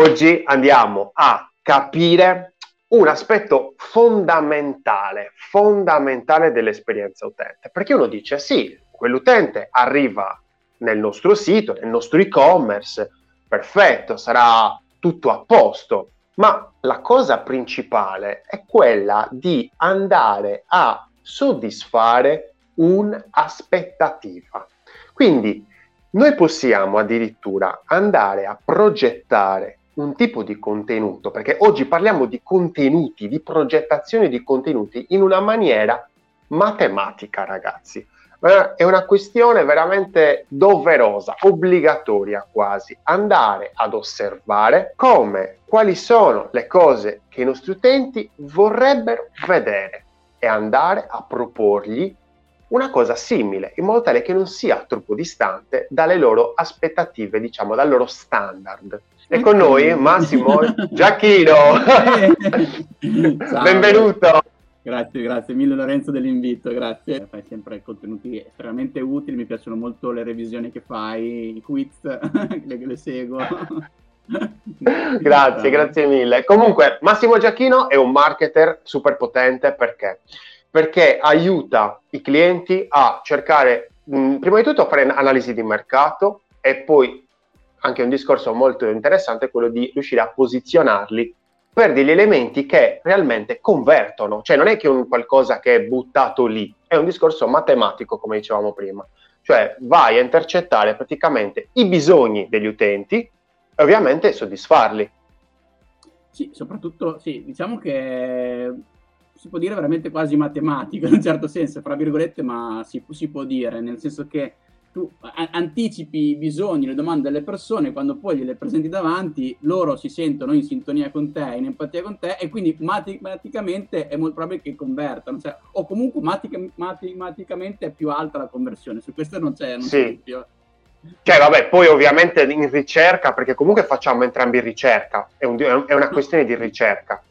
oggi andiamo a capire un aspetto fondamentale, fondamentale dell'esperienza utente. Perché uno dice sì, quell'utente arriva nel nostro sito, nel nostro e-commerce, perfetto, sarà tutto a posto, ma la cosa principale è quella di andare a soddisfare un'aspettativa. Quindi noi possiamo addirittura andare a progettare un tipo di contenuto, perché oggi parliamo di contenuti, di progettazione di contenuti in una maniera matematica, ragazzi. Eh, è una questione veramente doverosa, obbligatoria quasi, andare ad osservare come, quali sono le cose che i nostri utenti vorrebbero vedere e andare a proporgli una cosa simile, in modo tale che non sia troppo distante dalle loro aspettative, diciamo, dal loro standard. E con noi Massimo Giacchino. Benvenuto. Grazie, grazie mille Lorenzo dell'invito, grazie. Fai sempre contenuti estremamente utili, mi piacciono molto le revisioni che fai, i quiz, le, le seguo. grazie, grazie mille. Comunque, Massimo Giacchino è un marketer super potente perché? Perché aiuta i clienti a cercare, mh, prima di tutto, a fare analisi di mercato e poi anche un discorso molto interessante quello di riuscire a posizionarli per degli elementi che realmente convertono, cioè non è che un qualcosa che è buttato lì, è un discorso matematico come dicevamo prima, cioè vai a intercettare praticamente i bisogni degli utenti e ovviamente soddisfarli. Sì, soprattutto, sì, diciamo che si può dire veramente quasi matematico in un certo senso, fra virgolette, ma si, si può dire, nel senso che tu anticipi i bisogni, le domande delle persone, quando poi gliele presenti davanti, loro si sentono in sintonia con te, in empatia con te, e quindi matematicamente è molto probabile che convertano, cioè, o comunque matic- matematicamente è più alta la conversione, su questo non c'è, non sì. dubbio. Cioè, vabbè, poi ovviamente in ricerca, perché comunque facciamo entrambi ricerca, è, un, è una questione di ricerca.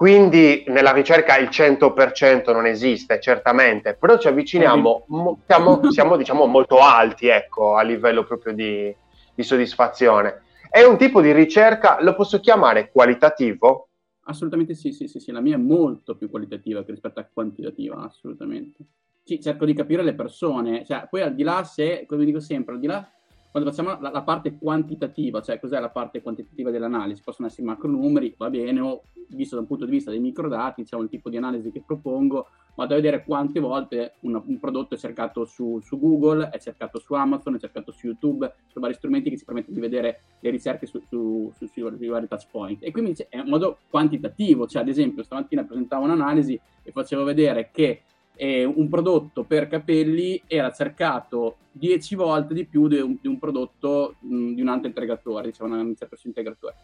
Quindi nella ricerca il 100% non esiste, certamente, però ci avviciniamo, siamo, siamo diciamo molto alti ecco, a livello proprio di, di soddisfazione. È un tipo di ricerca, lo posso chiamare qualitativo? Assolutamente sì, sì, sì, sì, la mia è molto più qualitativa che rispetto a quantitativa, assolutamente. Sì, cerco di capire le persone, cioè, poi al di là se, come dico sempre, al di là quando facciamo la, la, parte quantitativa, cioè cos'è la parte quantitativa dell'analisi, possono essere macronumeri, va bene, o visto da un punto di vista dei microdati, diciamo il tipo di analisi che propongo, vado a vedere quante volte un, un prodotto è cercato su, su, Google, è cercato su Amazon, è cercato su YouTube, su vari strumenti che ci permettono di vedere le ricerche su, su, sui vari touch point. E quindi è un modo quantitativo, cioè ad esempio stamattina presentavo un'analisi e facevo vedere che eh, un prodotto per capelli era cercato 10 volte di più di un, di un prodotto mh, di un altro integratore, diciamo un certo integratore.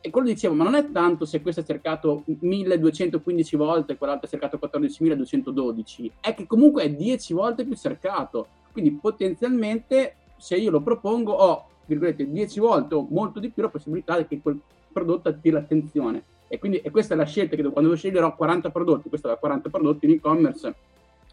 E quello dicevo, ma non è tanto se questo è cercato 1215 volte e quell'altro è cercato 14212, è che comunque è 10 volte più cercato. Quindi potenzialmente se io lo propongo ho, virgolette, 10 volte o molto di più la possibilità che quel prodotto attiri l'attenzione. E quindi e questa è la scelta che quando sceglierò 40 prodotti, questo da 40 prodotti in e-commerce,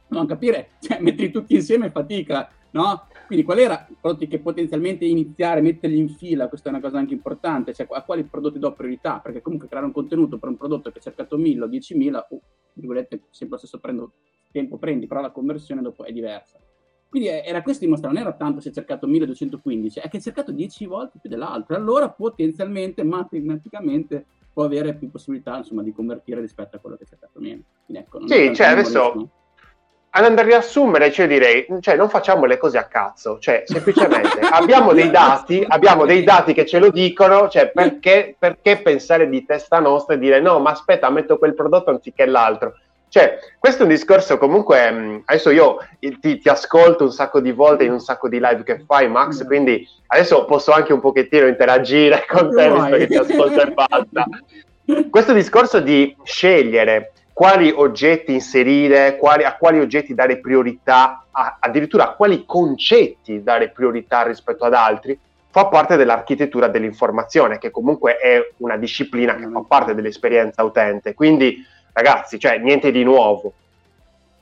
non capire, cioè metterli tutti insieme è fatica, no? Quindi qual era i prodotti che potenzialmente iniziare, metterli in fila, questa è una cosa anche importante, cioè a quali prodotti do priorità, perché comunque creare un contenuto per un prodotto che ha cercato 1000 o 10.000, uh, virgolette, sempre lo stesso prendo, tempo prendi, però la conversione dopo è diversa. Quindi era questo dimostrare, non era tanto se hai cercato 1215, è che hai cercato 10 volte più dell'altro, allora potenzialmente, matematicamente, può avere più possibilità insomma, di convertire rispetto a quello che hai cercato meno. Quindi, ecco, sì, cioè adesso ad andare a riassumere, cioè direi, cioè non facciamo le cose a cazzo, cioè semplicemente abbiamo dei dati, abbiamo dei dati che ce lo dicono, cioè perché, perché pensare di testa nostra e dire no, ma aspetta, metto quel prodotto anziché l'altro. Cioè, questo è un discorso comunque, mm, adesso io ti, ti, ascolto un sacco di volte in un sacco di live che fai, Max, quindi adesso posso anche un pochettino interagire con te, visto che ti ascolto e basta. Questo discorso di scegliere quali oggetti inserire, quali, a quali oggetti dare priorità, a, addirittura a quali concetti dare priorità rispetto ad altri, fa parte dell'architettura dell'informazione, che comunque è una disciplina che fa parte dell'esperienza utente. Quindi, ragazzi, cioè niente di nuovo.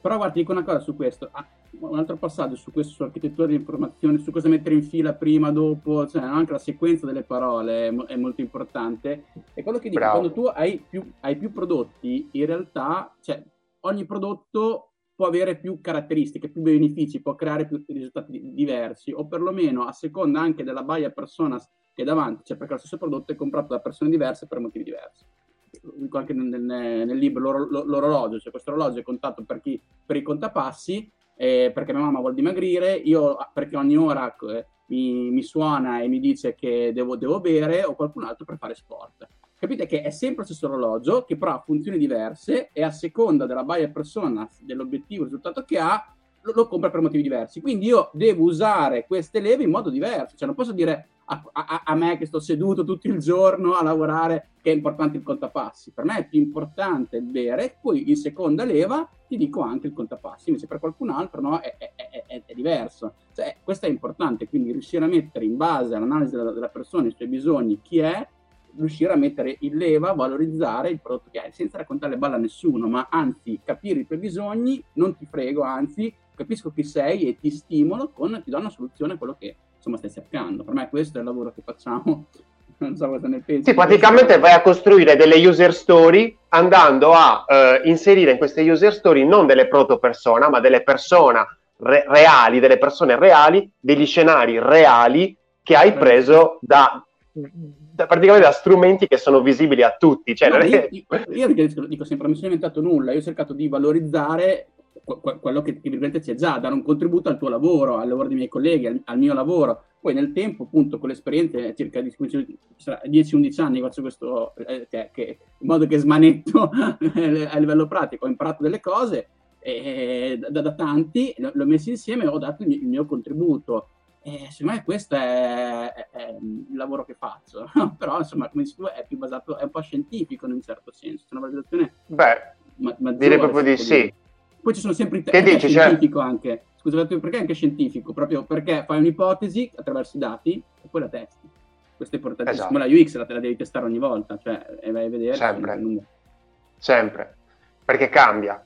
Però guarda, dico una cosa su questo. Un altro passaggio su questo, su architettura di informazione, su cosa mettere in fila prima, dopo, cioè anche la sequenza delle parole è, è molto importante. E quello che dico, Bravo. quando tu hai più, hai più prodotti, in realtà, cioè, ogni prodotto può avere più caratteristiche, più benefici, può creare più risultati diversi, o perlomeno a seconda anche della buyer persona che è davanti, cioè perché lo stesso prodotto è comprato da persone diverse per motivi diversi. Anche nel, nel, nel libro l'or, l'orologio, cioè questo orologio è contato per, chi, per i contapassi, eh, perché mia mamma vuole dimagrire, io perché ogni ora eh, mi, mi, suona e mi dice che devo, devo bere, o qualcun altro per fare sport capite che è sempre lo stesso orologio che però ha funzioni diverse e a seconda della buyer persona, dell'obiettivo, il risultato che ha, lo, lo, compra per motivi diversi. Quindi io devo usare queste leve in modo diverso, cioè non posso dire a, a, a me che sto seduto tutto il giorno a lavorare che è importante il contapassi. Per me è più importante il bere, poi in seconda leva ti dico anche il contapassi, invece per qualcun altro no, è, è, è, è diverso. Cioè, questo è importante, quindi riuscire a mettere in base all'analisi della, della persona, i suoi bisogni, chi è, riuscire a mettere in leva, valorizzare il prodotto che hai, senza raccontare le balle a nessuno, ma anzi capire i tuoi bisogni, non ti frego, anzi capisco chi sei e ti stimolo con, ti do una soluzione a quello che insomma stai cercando. Per me questo è il lavoro che facciamo. Non so cosa ne pensi. Sì, praticamente vai a costruire delle user story andando a eh, inserire in queste user story non delle proto persona, ma delle persone re- reali, delle persone reali, degli scenari reali che hai preso da praticamente da strumenti che sono visibili a tutti. Cioè, no, io, io, io, dico sempre, non mi sono inventato nulla, io ho cercato di valorizzare quello che, c'è già, dare un contributo al tuo lavoro, al lavoro dei miei colleghi, al, al mio lavoro. Poi nel tempo, appunto, con l'esperienza, eh, circa 10-11 anni faccio questo, eh, che, in modo che smanetto a livello pratico, ho imparato delle cose e, da, da, tanti, l'ho messo insieme e ho dato il mio, il mio contributo. E secondo me questo è, è, è, il lavoro che faccio, però insomma, come dici tu, è più basato, è un po' scientifico in un certo senso, c'è una valutazione Beh, ma- maggiore, direi proprio di sì. Poi ci sono sempre i test, che dici, scientifico cioè... anche, scusate, perché anche scientifico? Proprio perché fai un'ipotesi attraverso i dati e poi la testi. Questo è importantissimo, esatto. la UX la, la devi testare ogni volta, cioè e vai a vedere. Sempre, sempre, perché cambia.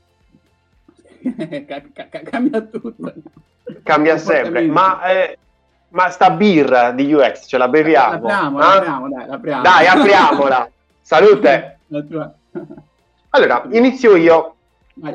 cambia tutto. Cambia sempre, ma... Eh ma sta birra di UX ce la beviamo? L'apriamo, eh? l'apriamo, dai, l'apriamo. Dai, apriamola. Salute. allora, inizio io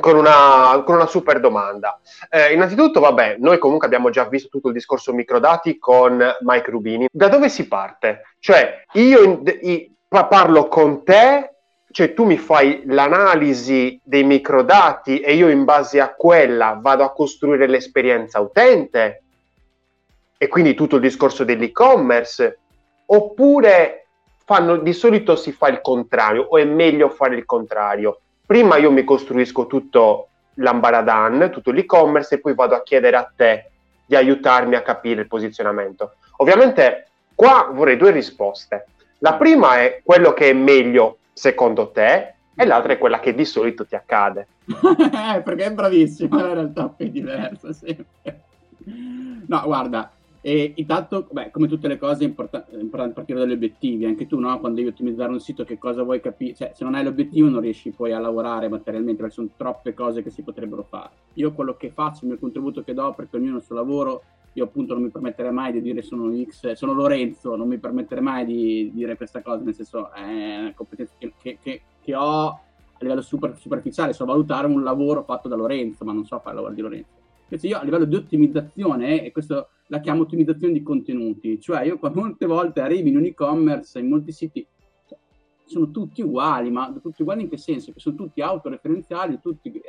con una, con una, super domanda. Eh, innanzitutto, vabbè, noi comunque abbiamo già visto tutto il discorso microdati con Mike Rubini. Da dove si parte? Cioè, io in, in, parlo con te, cioè tu mi fai l'analisi dei microdati e io in base a quella vado a costruire l'esperienza utente e quindi tutto il discorso dell'e-commerce, oppure fanno, di solito si fa il contrario o è meglio fare il contrario. Prima io mi costruisco tutto l'ambaradan, tutto l'e-commerce e poi vado a chiedere a te di aiutarmi a capire il posizionamento. Ovviamente qua vorrei due risposte. La prima è quello che è meglio secondo te e l'altra è quella che di solito ti accade. Perché è bravissimo, in realtà è diverso sempre. No, guarda, e intanto, beh, come tutte le cose, è importante, importante partire dagli obiettivi. Anche tu, no? quando devi ottimizzare un sito, che cosa vuoi capire? Cioè, se non hai l'obiettivo, non riesci poi a lavorare materialmente, perché sono troppe cose che si potrebbero fare. Io quello che faccio, il mio contributo che do, perché ognuno il suo lavoro, io appunto non mi permetterei mai di dire sono X, sono Lorenzo, non mi permetterei mai di dire questa cosa, nel senso è una competenza che, che, che, che ho a livello super, superficiale, so valutare un lavoro fatto da Lorenzo, ma non so fare il lavoro di Lorenzo. Invece io a livello di ottimizzazione, e questo la chiamo ottimizzazione di contenuti, cioè io molte volte arrivi in un e-commerce, in molti siti, sono tutti uguali, ma tutti uguali in che senso? Che sono tutti autoreferenziali, tutti eh,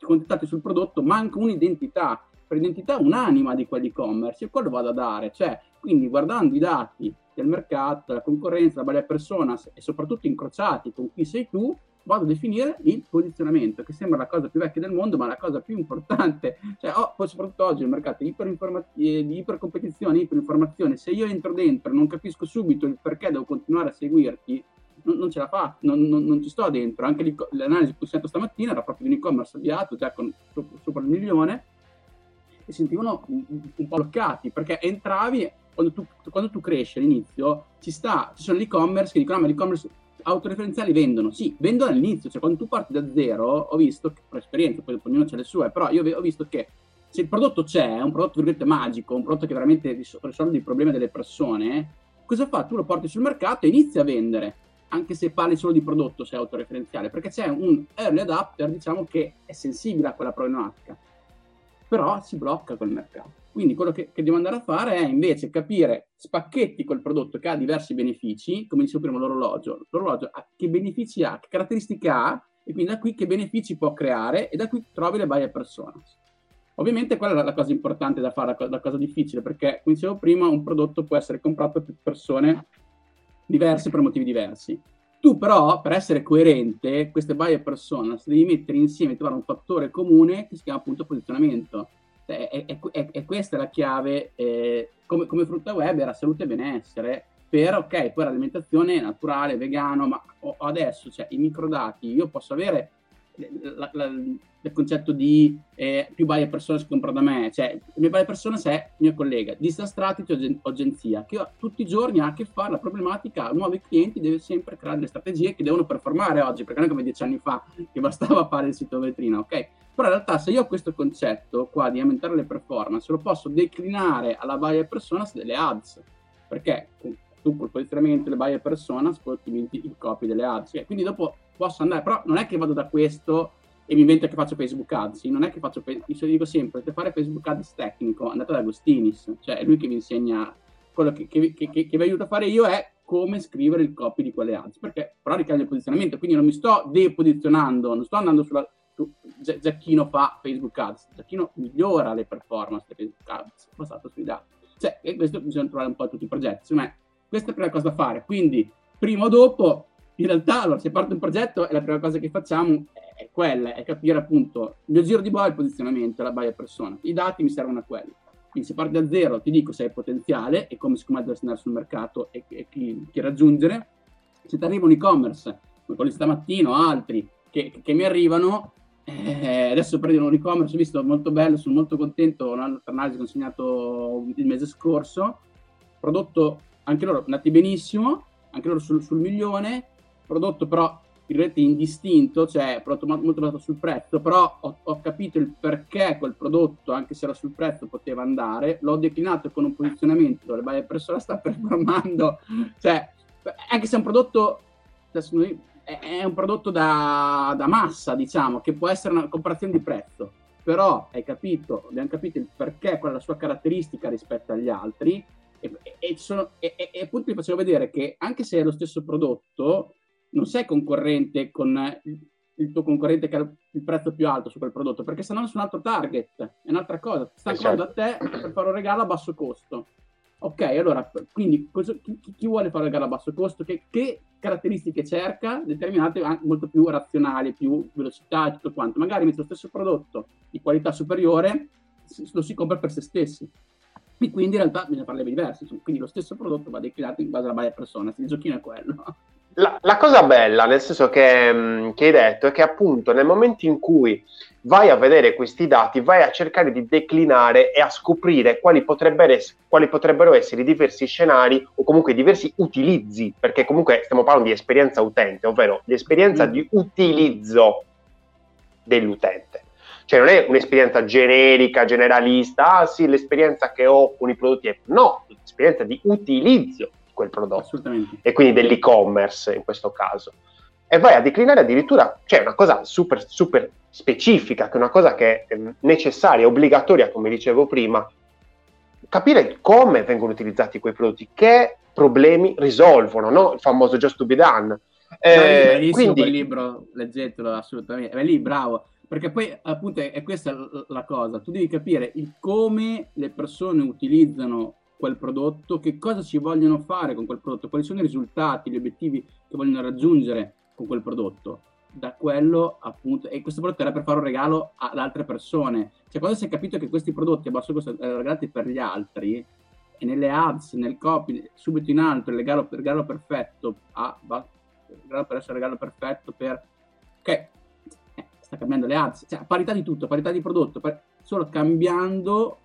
contattati sul prodotto, manca un'identità, per identità un'anima di quell'e-commerce, e quello vado a dare, cioè, quindi guardando i dati del mercato, della concorrenza, della persona e soprattutto incrociati con chi sei tu, vado a definire il posizionamento, che sembra la cosa più vecchia del mondo, ma la cosa più importante. Cioè, oh, soprattutto oggi il mercato di, eh, di ipercompetizione, iperinformazione, se io entro dentro e non capisco subito il perché devo continuare a seguirti, non, non ce la faccio, non, non, non, ci sto dentro. Anche l'analisi sentito stamattina era proprio di un e-commerce avviato, già con sopra il milione, e sentivano un, un po' bloccati, perché entravi, quando tu, quando tu cresci all'inizio, ci sta, ci sono l'e-commerce che dicono, ah, ma l'e-commerce autoreferenziali vendono, sì, vendono all'inizio, cioè quando tu parti da zero, ho visto, che, per esperienza, poi ognuno ha le sue, però io ho visto che se il prodotto c'è, è un prodotto virgolette magico, un prodotto che veramente risolve i problemi delle persone, cosa fa? Tu lo porti sul mercato e inizi a vendere, anche se parli solo di prodotto, sei autoreferenziale, perché c'è un early adapter, diciamo, che è sensibile a quella problematica, però si blocca quel mercato. Quindi quello che, che devo andare a fare è invece capire spacchetti quel prodotto che ha diversi benefici, come dicevo prima l'orologio, l'orologio che benefici ha, che caratteristiche ha, e quindi da qui che benefici può creare e da qui trovi le buyer personas. Ovviamente quella è la cosa importante da fare, la cosa difficile, perché come dicevo prima un prodotto può essere comprato da persone diverse per motivi diversi. Tu però, per essere coerente, queste buyer personas devi mettere insieme, trovare un fattore comune che si chiama appunto posizionamento. È, è, è, è questa la chiave, eh, come, come frutta web era salute e benessere, per, ok, poi l'alimentazione naturale, vegano, ma adesso, cioè, i microdati, io posso avere la, la, il concetto di eh, più buyer persona si compra da me, cioè il mio buyer persona è mio collega, disastrati o agenzia, che tutti i giorni ha a che fare la problematica, nuovi clienti deve sempre creare delle strategie che devono performare oggi, perché non è come dieci anni fa che bastava fare il sito vetrina, ok? Però in realtà se io ho questo concetto qua di aumentare le performance, lo posso declinare alla buyer persona delle ads, perché tu col posizionamento le buyer persona poi ottimizzi il copy delle ads, cioè, quindi dopo posso andare, però non è che vado da questo e mi invento che faccio Facebook Ads, non è che faccio, io dico sempre, per fare Facebook Ads tecnico andate da Agostinis, cioè è lui che vi insegna, quello che, che, che, che vi aiuta a fare. Io è come scrivere il copy di quelle ads, perché però ricambia il posizionamento, quindi non mi sto deposizionando, non sto andando sulla... Su, Giacchino fa Facebook Ads, Giacchino migliora le performance di Facebook Ads basato sui dati. Cioè, e questo bisogna trovare un po' tutti i progetti. Secondo me, questa è la prima cosa da fare. Quindi, prima o dopo, in realtà, allora, se parte un progetto, la prima cosa che facciamo è quella, è capire appunto il mio giro di boa, il posizionamento, la buyer persona. I dati mi servono a quello. Quindi se parti da zero, ti dico se hai potenziale e come siccome dovresti andare sul mercato e, e chi, chi, raggiungere. Se ti arriva un e-commerce, come quelli stamattina o altri, che, che mi arrivano, eh, adesso prendono un e-commerce, ho visto? Molto bello, sono molto contento, un'altra analisi che ho insegnato il mese scorso, prodotto anche loro nati benissimo, anche loro sul, sul milione, prodotto però direte indistinto, cioè prodotto molto basato sul prezzo, però ho, ho, capito il perché quel prodotto, anche se era sul prezzo, poteva andare, l'ho declinato con un posizionamento dove buyer persona sta performando, cioè anche se è un prodotto, è un prodotto da, da massa, diciamo, che può essere una comparazione di prezzo, però hai capito, abbiamo capito il perché, qual è la sua caratteristica rispetto agli altri, e, e, sono, e, e appunto vi facevo vedere che anche se è lo stesso prodotto, non sei concorrente con il tuo concorrente che ha il prezzo più alto su quel prodotto, perché se no su un altro target, è un'altra cosa, sta ancora da te per fare un regalo a basso costo. Ok, allora, quindi cosa, chi, chi, vuole fare un regalo a basso costo? Che, che, caratteristiche cerca? Determinate molto più razionali, più velocità e tutto quanto. Magari mette lo stesso prodotto di qualità superiore, lo si compra per se stessi. E quindi in realtà bisogna parlare di diversi, quindi lo stesso prodotto va declinato in base alla buyer persona, il giochino è quello. La, la, cosa bella, nel senso che, mm, che, hai detto, è che appunto nel momento in cui vai a vedere questi dati, vai a cercare di declinare e a scoprire quali potrebbero, essere, quali potrebbero essere i diversi scenari o comunque i diversi utilizzi, perché comunque stiamo parlando di esperienza utente, ovvero l'esperienza mm. di utilizzo dell'utente. Cioè non è un'esperienza generica, generalista, ah sì, l'esperienza che ho con i prodotti, no, l'esperienza di utilizzo quel prodotto. E quindi dell'e-commerce in questo caso. E vai a declinare addirittura, cioè una cosa super, super specifica, che è una cosa che è necessaria, obbligatoria, come dicevo prima, capire come vengono utilizzati quei prodotti, che problemi risolvono, no? il famoso just to be done. Eh, bellissimo quindi... quel libro, leggetelo assolutamente, è lì, bravo, perché poi appunto è, è questa la cosa, tu devi capire il come le persone utilizzano quel prodotto, che cosa ci vogliono fare con quel prodotto, quali sono i risultati, gli obiettivi che vogliono raggiungere con quel prodotto. Da quello appunto, e questo prodotto era per fare un regalo ad altre persone. Cioè, quando si è capito che questi prodotti a basso costo erano regalati per gli altri, e nelle ads, nel copy, subito in alto, il regalo, il regalo perfetto, ah, il regalo per essere il regalo perfetto per... Ok, eh, sta cambiando le ads, cioè parità di tutto, parità di prodotto, par- solo cambiando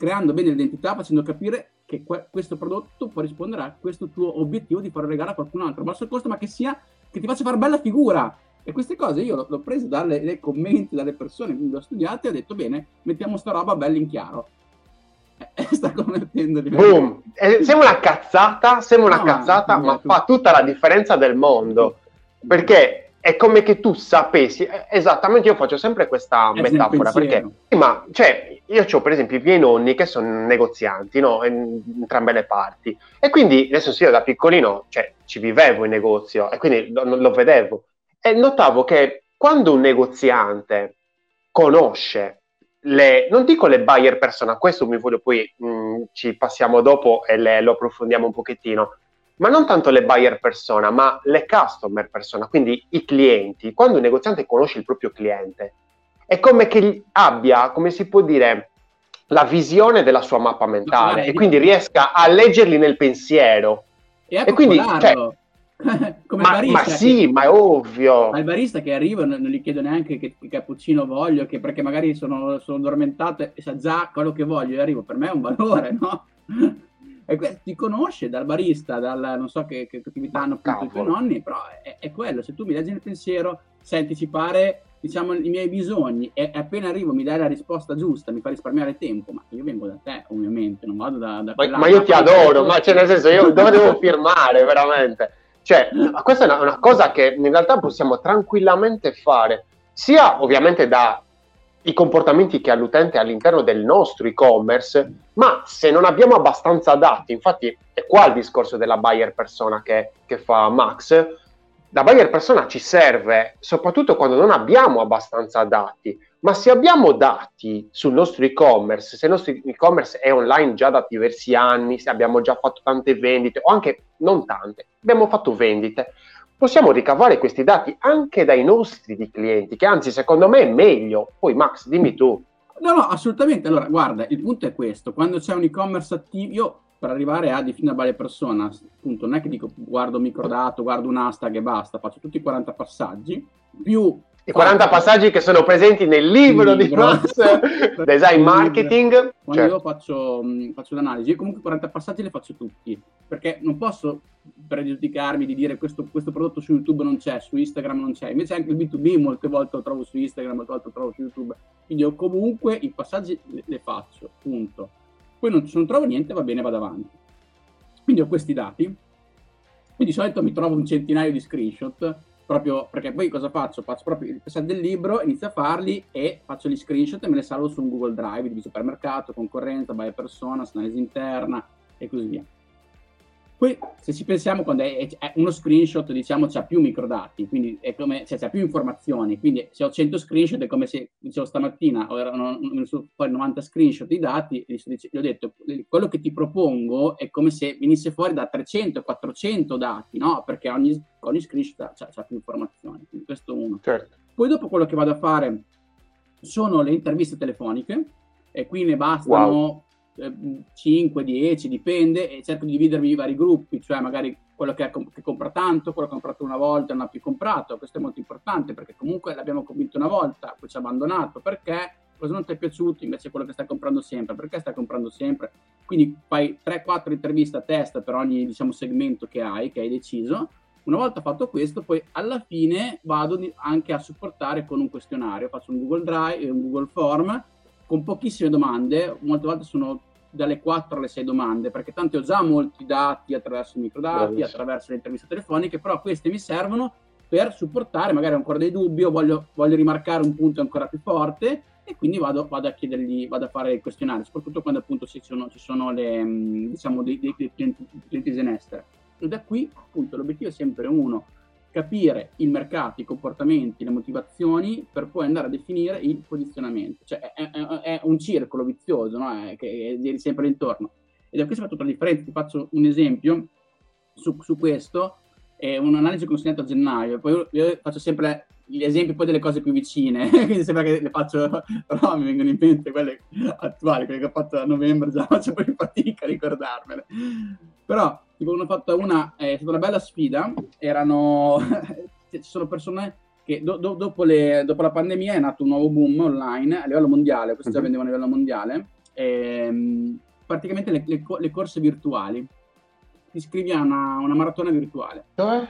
creando bene l'identità, facendo capire che que- questo prodotto può rispondere a questo tuo obiettivo di fare un regalo a qualcun altro a basso costo, ma che sia che ti faccia fare bella figura. E queste cose io l'ho, preso dalle, dai commenti dalle persone che l'ho studiate e ho detto bene, mettiamo sta roba bella in chiaro. E sta convertendo di Boom! Eh, sembra una cazzata, sembra una no, cazzata, ma tu... fa tutta la differenza del mondo. Perché è come che tu sapessi, eh, esattamente io faccio sempre questa è metafora, perché ma, cioè, io ho per esempio i miei nonni che sono negozianti, no? in entrambe le parti, e quindi adesso sì, io da piccolino cioè, ci vivevo in negozio e quindi lo, lo vedevo, e notavo che quando un negoziante conosce le, non dico le buyer persona, questo mi voglio poi mh, mm, ci passiamo dopo e le, lo approfondiamo un pochettino, ma non tanto le buyer persona, ma le customer persona, quindi i clienti. Quando un negoziante conosce il proprio cliente, è come che abbia, come si può dire, la visione della sua mappa mentale e quindi riesca a leggerli nel pensiero. E, e quindi, cioè, Come ma, barista, ma sì, che, ma è ovvio. Ma il barista che arriva non, non gli chiedo neanche che, che cappuccino voglio, che perché magari sono, sono addormentato e sa già quello che voglio e arrivo. Per me è un valore, no? e ti conosce dal barista, dal non so che, che attività hanno appunto i tuoi nonni, però è, è, quello. Se tu mi leggi nel pensiero, sai anticipare diciamo i miei bisogni e appena arrivo mi dai la risposta giusta, mi fa risparmiare tempo, ma io vengo da te ovviamente, non vado da... da ma, ma io ti adoro, ma cioè nel senso io dove devo firmare veramente? Cioè, questa è una, una, cosa che in realtà possiamo tranquillamente fare, sia ovviamente dai comportamenti che ha l'utente all'interno del nostro e-commerce, ma se non abbiamo abbastanza dati, infatti è qua il discorso della buyer persona che, che fa Max, la buyer persona ci serve soprattutto quando non abbiamo abbastanza dati, ma se abbiamo dati sul nostro e-commerce, se il nostro e-commerce è online già da diversi anni, se abbiamo già fatto tante vendite o anche non tante, abbiamo fatto vendite, possiamo ricavare questi dati anche dai nostri clienti, che anzi secondo me è meglio. Poi Max, dimmi tu. No, no, assolutamente. Allora, guarda, il punto è questo, quando c'è un e-commerce attivo, io per arrivare a definire la persona, appunto, non è che dico guardo un microdato, guardo un hashtag e basta, faccio tutti i 40 passaggi, più i 40 passaggi che sono presenti nel libro, libro. di Max Design Marketing. Quando certo. io faccio, faccio, l'analisi, io comunque 40 passaggi li faccio tutti, perché non posso pregiudicarmi di dire questo, questo, prodotto su YouTube non c'è, su Instagram non c'è, invece anche il B2B molte volte lo trovo su Instagram, molte volte lo trovo su YouTube, quindi io comunque i passaggi le, le faccio, punto. Poi non, se non trovo niente va bene, vado avanti. Quindi ho questi dati, quindi di solito mi trovo un centinaio di screenshot proprio perché poi cosa faccio? Faccio proprio il passaggio del libro, inizio a farli e faccio gli screenshot e me li salvo su un Google Drive di supermercato, concorrenza, buyer persona, analisi interna e così via. Poi, se ci pensiamo, quando è, è uno screenshot, diciamo, c'ha più microdati, quindi è come, cioè, c'ha più informazioni. Quindi, se ho 100 screenshot, è come se, dicevo stamattina, erano fuori 90 screenshot di dati, e gli ho detto, quello che ti propongo è come se venisse fuori da 300, 400 dati, no? Perché ogni, ogni screenshot ha più informazioni. Quindi, questo uno. Certo. Poi, dopo, quello che vado a fare sono le interviste telefoniche, e qui ne bastano... Wow 5, 10, dipende, e cerco di dividermi in vari gruppi, cioè magari quello che, che, compra tanto, quello che ha comprato una volta e non ha più comprato, questo è molto importante perché comunque l'abbiamo convinto una volta, poi ci ha abbandonato, perché cosa non ti è piaciuto invece quello che stai comprando sempre, perché stai comprando sempre, quindi fai 3-4 interviste a testa per ogni diciamo, segmento che hai, che hai deciso, una volta fatto questo, poi alla fine vado anche a supportare con un questionario, faccio un Google Drive, un Google Form con pochissime domande, molte volte sono dalle 4 alle 6 domande, perché tanto ho già molti dati attraverso i microdati, Bravissimo. attraverso le interviste telefoniche, però queste mi servono per supportare, magari ho ancora dei dubbi o voglio, voglio rimarcare un punto ancora più forte e quindi vado, vado, a chiedergli, vado a fare il questionario, soprattutto quando appunto ci sono, ci sono le, diciamo, dei, dei, dei clienti, in estero. E da qui appunto l'obiettivo è sempre uno, capire il mercato, i comportamenti, le motivazioni per poi andare a definire il posizionamento. Cioè è, è, è un circolo vizioso no? è, che giri sempre intorno. Ed è questo fa tutta la differenza. Ti faccio un esempio su, su questo, è un'analisi consegnato a gennaio, poi io, io faccio sempre gli esempi poi delle cose più vicine, quindi sembra che le faccio, però mi vengono in mente quelle attuali, quelle che ho fatto a novembre, già faccio un po' di fatica a ricordarmele. Però tipo ne ho fatta una, è stata una bella sfida, erano, ci sono persone che do, do, dopo, le, dopo, la pandemia è nato un nuovo boom online a livello mondiale, questo già mhm. vendevano a livello mondiale, e, ehm, praticamente le, le, le, corse virtuali. Ti iscrivi a una, una maratona virtuale. Cioè?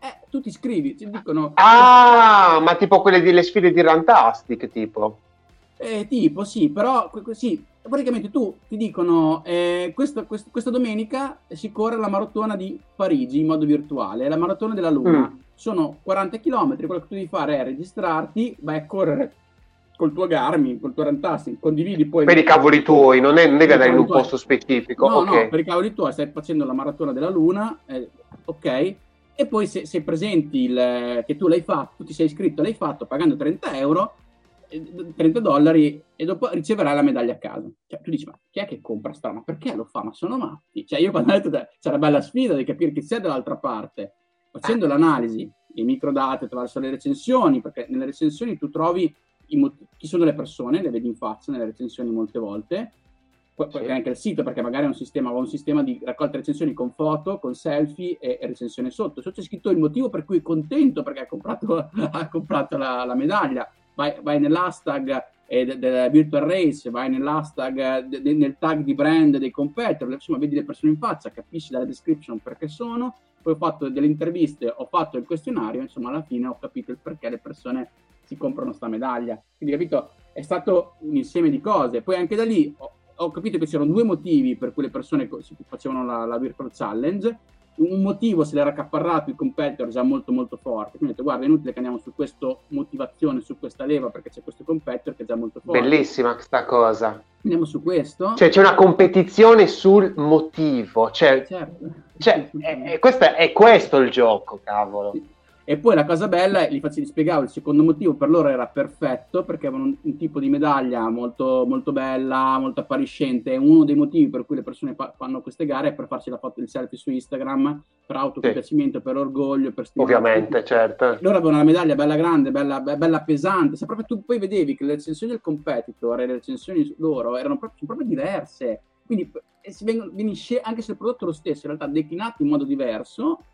Eh, tu ti iscrivi, ti dicono... Ah, ma tipo quelle delle sfide di Rantastic, tipo? Eh, tipo, sì, però sì, praticamente tu ti dicono eh, questa, questa, questa, domenica si corre la maratona di Parigi in modo virtuale, la maratona della Luna. Mm. Sono 40 km, quello che tu devi fare è registrarti, vai a correre col tuo Garmin, col tuo Rantastic, condividi poi... Per i cavoli tuoi, non è, non è che dai in un posto specifico. No, okay. no, per i cavoli tuoi stai facendo la maratona della Luna, eh, ok, e poi se, se presenti il, che tu l'hai fatto, tu ti sei iscritto, l'hai fatto pagando 30 euro, 30 dollari e dopo riceverai la medaglia a casa. Cioè, tu dici, ma chi è che compra sta? Ma perché lo fa? Ma sono matti. Cioè, io quando ho detto, c'è una bella sfida di capire chi c'è dall'altra parte, facendo l'analisi, i microdati attraverso le recensioni, perché nelle recensioni tu trovi mot- chi sono le persone, le vedi in faccia nelle recensioni molte volte, poi sì. anche il sito, perché magari è un sistema, un sistema di raccolta recensioni con foto, con selfie e, e recensione sotto. Sotto c'è scritto il motivo per cui è contento perché ha comprato, ha comprato la, la medaglia vai, vai nell'hashtag eh, del virtual race, vai nell'hashtag de, de, nel tag di brand dei competitor, insomma vedi le persone in faccia, capisci dalla description perché sono, poi ho fatto delle interviste, ho fatto il questionario, insomma alla fine ho capito il perché le persone si comprano sta medaglia. Quindi capito, è stato un insieme di cose. Poi anche da lì ho, ho capito che c'erano due motivi per cui le persone facevano la, la virtual challenge un motivo se l'era accaparrato il competitor già molto molto forte. Quindi ho detto, guarda, è inutile che andiamo su questa motivazione, su questa leva, perché c'è questo competitor che è già molto forte. Bellissima questa cosa. Andiamo su questo. Cioè c'è una competizione sul motivo. Cioè, certo. cioè è, è, questo, è questo il gioco, cavolo. Sì. E poi la cosa bella, gli, faccio, spiegavo, il secondo motivo per loro era perfetto perché avevano un, un tipo di medaglia molto, molto, bella, molto appariscente. Uno dei motivi per cui le persone pa- fanno queste gare è per farsi la foto, il selfie su Instagram, per autopiacimento, sì. per orgoglio, per stimolare. Ovviamente, certo. Loro avevano una medaglia bella grande, bella, bella pesante. Se proprio tu poi vedevi che le recensioni del competitor e le recensioni loro erano proprio, proprio diverse. Quindi si vengono, anche se il prodotto è lo stesso, in realtà declinato in modo diverso,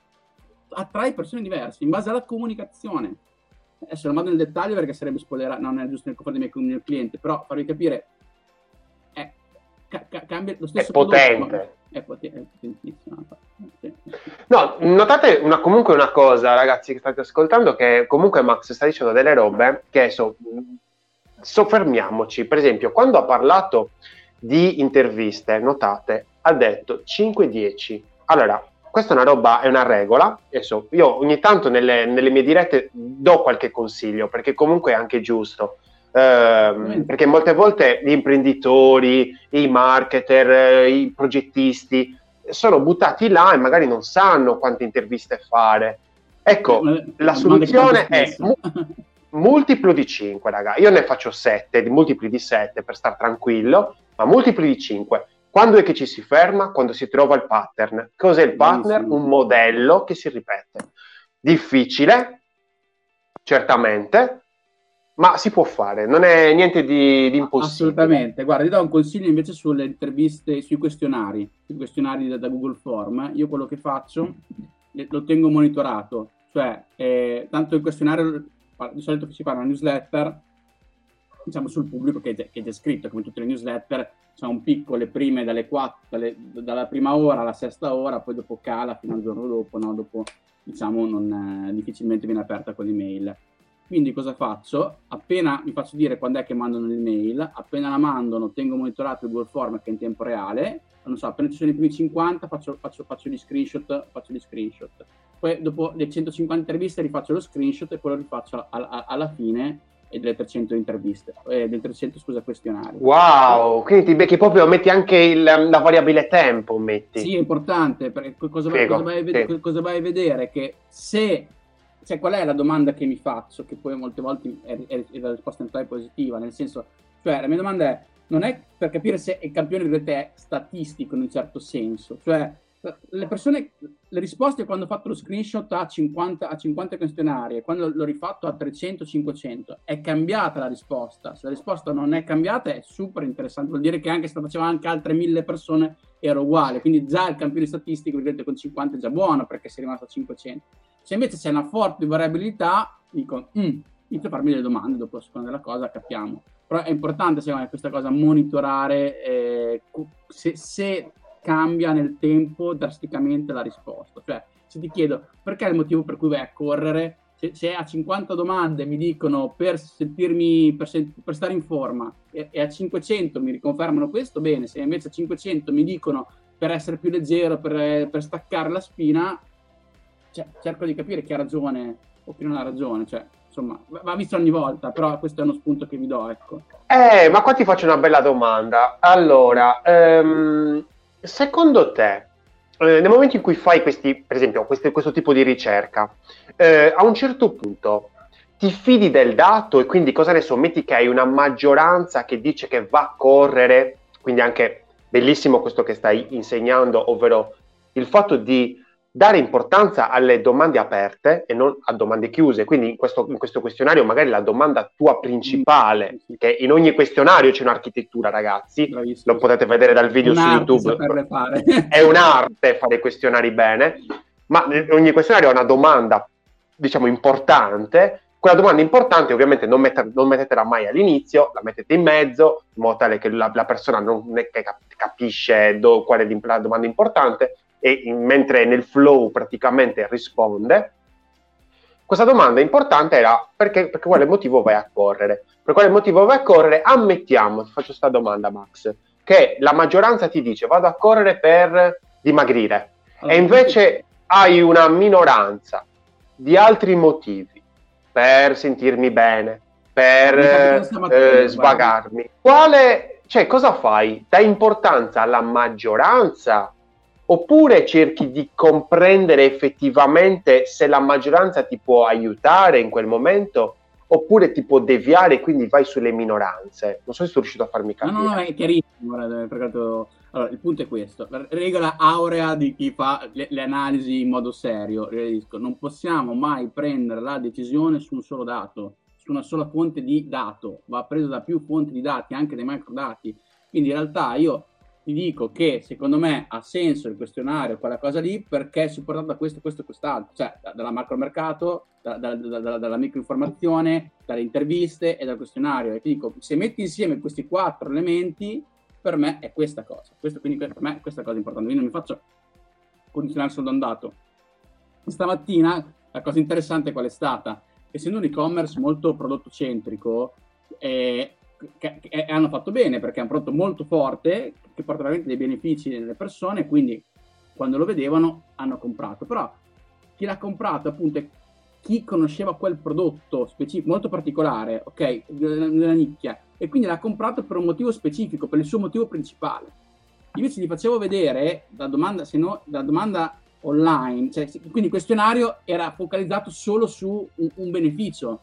attrae persone diverse in base alla comunicazione. Adesso non vado nel dettaglio perché sarebbe spoilerato, non è giusto nel confronto dei miei clienti, però farvi capire, è, ca- cambia lo stesso è potente. È, potente, è potentissimo. No, notate una, comunque una cosa, ragazzi, che state ascoltando, che comunque Max sta dicendo delle robe che so, soffermiamoci. Per esempio, quando ha parlato di interviste, notate, ha detto 5-10. Allora, questa è una roba, è una regola. Adesso io ogni tanto nelle, nelle mie dirette do qualche consiglio perché comunque è anche giusto. Eh, perché molte volte gli imprenditori, i marketer, eh, i progettisti sono buttati là e magari non sanno quante interviste fare. Ecco, eh, la soluzione è mu- multiplo di 5, raga. Io ne faccio 7, di multipli di 7 per stare tranquillo, ma multipli di 5 quando è che ci si ferma? Quando si trova il pattern. Cos'è il pattern? Un modello che si ripete. Difficile, certamente, ma si può fare, non è niente di, di impossibile. Assolutamente. Guarda, ti do un consiglio invece sulle interviste, sui questionari, sui questionari da, da Google Form. Io quello che faccio lo tengo monitorato, cioè eh, tanto il questionario di solito si fa una newsletter diciamo, sul pubblico che che è già scritto, come tutte le newsletter, c'è un picco le prime dalle 4, dalle, dalla prima ora alla sesta ora, poi dopo cala fino al giorno dopo, no? dopo diciamo non, eh, difficilmente viene aperta quell'email. Quindi cosa faccio? Appena mi faccio dire quando è che mandano l'email, appena la mandano tengo monitorato il Google Form che è in tempo reale, non so, appena ci sono i primi 50 faccio, faccio, faccio gli screenshot, faccio gli screenshot. Poi dopo le 150 interviste rifaccio lo screenshot e poi lo rifaccio alla, alla fine e delle 300 interviste, eh, del 300 scusa, questionari. Wow, quindi ti becchi proprio, metti anche il, la variabile tempo, metti. Sì, è importante, perché cosa, vai, cosa, vai, vedere, sì. cosa vai a vedere? Che se, cioè qual è la domanda che mi faccio, che poi molte volte è, è, è la risposta in è positiva, nel senso, cioè la mia domanda è, non è per capire se il campione in realtà è statistico in un certo senso, cioè le persone, le risposte quando ho fatto lo screenshot a 50, a 50 questionari e quando l'ho rifatto a 300-500 è cambiata la risposta. Se la risposta non è cambiata è super interessante, vuol dire che anche se lo facevano anche altre mille persone era uguale, quindi già il campione statistico vedete con 50 è già buono perché sei rimasto a 500. Se invece c'è una forte variabilità, dico, mm, inizio a farmi delle domande dopo a seconda della cosa, capiamo. Però è importante secondo me questa cosa monitorare eh, se, se cambia nel tempo drasticamente la risposta. Cioè, se ti chiedo perché è il motivo per cui vai a correre, se, se a 50 domande mi dicono per sentirmi, per, per stare in forma e, e, a 500 mi riconfermano questo, bene, se invece a 500 mi dicono per essere più leggero, per, per staccare la spina, cioè, cerco di capire chi ha ragione o chi non ha ragione, cioè, insomma, va visto ogni volta, però questo è uno spunto che vi do, ecco. Eh, ma qua ti faccio una bella domanda. Allora, ehm, secondo te, eh, nel momento in cui fai questi, per esempio, questi, questo tipo di ricerca, eh, a un certo punto ti fidi del dato e quindi cosa ne so, metti che hai una maggioranza che dice che va a correre, quindi anche bellissimo questo che stai insegnando, ovvero il fatto di dare importanza alle domande aperte e non a domande chiuse. Quindi in questo, in questo questionario magari la domanda tua principale, che in ogni questionario c'è un'architettura, ragazzi, Bravissimo. lo potete vedere dal video un'arte su YouTube. È un'arte fare questionari bene, ma ogni questionario ha una domanda, diciamo, importante. Quella domanda importante ovviamente non, mette, non mettetela mai all'inizio, la mettete in mezzo, in modo tale che la, la persona non capisce do, qual è la domanda importante, e in, mentre nel flow praticamente risponde, questa domanda importante era perché, per quale motivo vai a correre? Per quale motivo vai a correre? Ammettiamo, ti faccio questa domanda Max, che la maggioranza ti dice vado a correre per dimagrire okay. e invece hai una minoranza di altri motivi per sentirmi bene, per eh, svagarmi. Quale, cioè, cosa fai? Dai importanza alla maggioranza oppure cerchi di comprendere effettivamente se la maggioranza ti può aiutare in quel momento oppure ti può deviare e quindi vai sulle minoranze. Non so se sono riuscito a farmi capire. No, no, è chiarissimo. Allora, il punto è questo. La regola aurea di chi fa le, le analisi in modo serio. Non possiamo mai prendere la decisione su un solo dato, su una sola fonte di dato. Va preso da più fonti di dati, anche dei macrodati. Quindi in realtà io ti dico che secondo me ha senso il questionario, quella cosa lì, perché è supportato da questo, questo e quest'altro, cioè da, dalla macromercato, da, da, da, dalla microinformazione, dalle interviste e dal questionario. E ti dico, se metti insieme questi quattro elementi, per me è questa cosa. Questo, quindi per me è questa cosa importante. Quindi non mi faccio condizionare solo da un dato. Stamattina la cosa interessante qual è stata? Essendo un e-commerce molto prodotto centrico, eh, che, che hanno fatto bene perché è un prodotto molto forte che porta veramente dei benefici nelle persone quindi quando lo vedevano hanno comprato. Però chi l'ha comprato appunto è chi conosceva quel prodotto specifico molto particolare ok nella nicchia e quindi l'ha comprato per un motivo specifico per il suo motivo principale. Invece gli facevo vedere la domanda se no la domanda online cioè, quindi il questionario era focalizzato solo su un, un beneficio.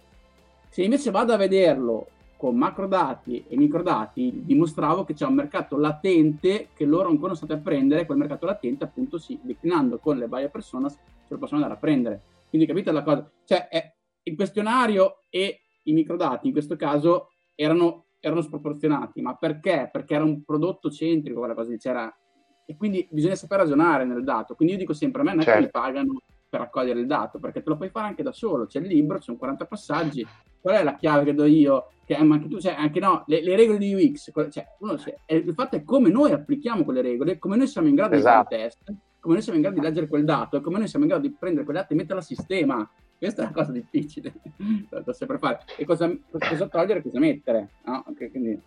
Se invece vado a vederlo con macrodati e microdati dimostravo che c'è un mercato latente che loro ancora non state a prendere, quel mercato latente appunto sì, declinando con le buyer personas se lo possono andare a prendere. Quindi capite la cosa? Cioè è, il questionario e i microdati in questo caso erano, erano sproporzionati, ma perché? Perché era un prodotto centrico, quella cosa c'era e quindi bisogna saper ragionare nel dato. Quindi io dico sempre, a me non è certo. che mi pagano per raccogliere il dato, perché te lo puoi fare anche da solo, c'è il libro, ci sono 40 passaggi, qual è la chiave che do io? Che anche tu, cioè, anche no, le, le regole di UX, cioè, uno, cioè, il fatto è come noi applichiamo quelle regole, come noi siamo in grado esatto. di fare test, come noi siamo in grado di leggere quel dato, come noi siamo in grado di prendere quel dato e metterlo a sistema. Questa è una cosa difficile da sempre fare. E cosa, cosa togliere e cosa mettere. No? Okay, quindi,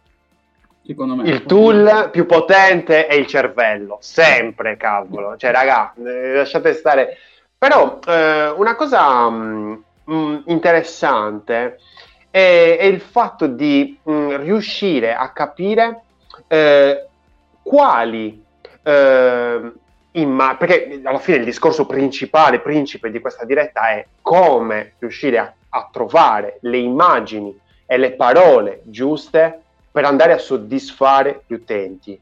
secondo me. Il tool più potente è il cervello, sempre, cavolo. Cioè, raga, eh, lasciate stare però eh, una cosa mh, mm, mm, interessante è, è, il fatto di mh, mm, riuscire a capire eh, quali eh, imma- perché alla fine il discorso principale, principe di questa diretta è come riuscire a, a trovare le immagini e le parole giuste per andare a soddisfare gli utenti.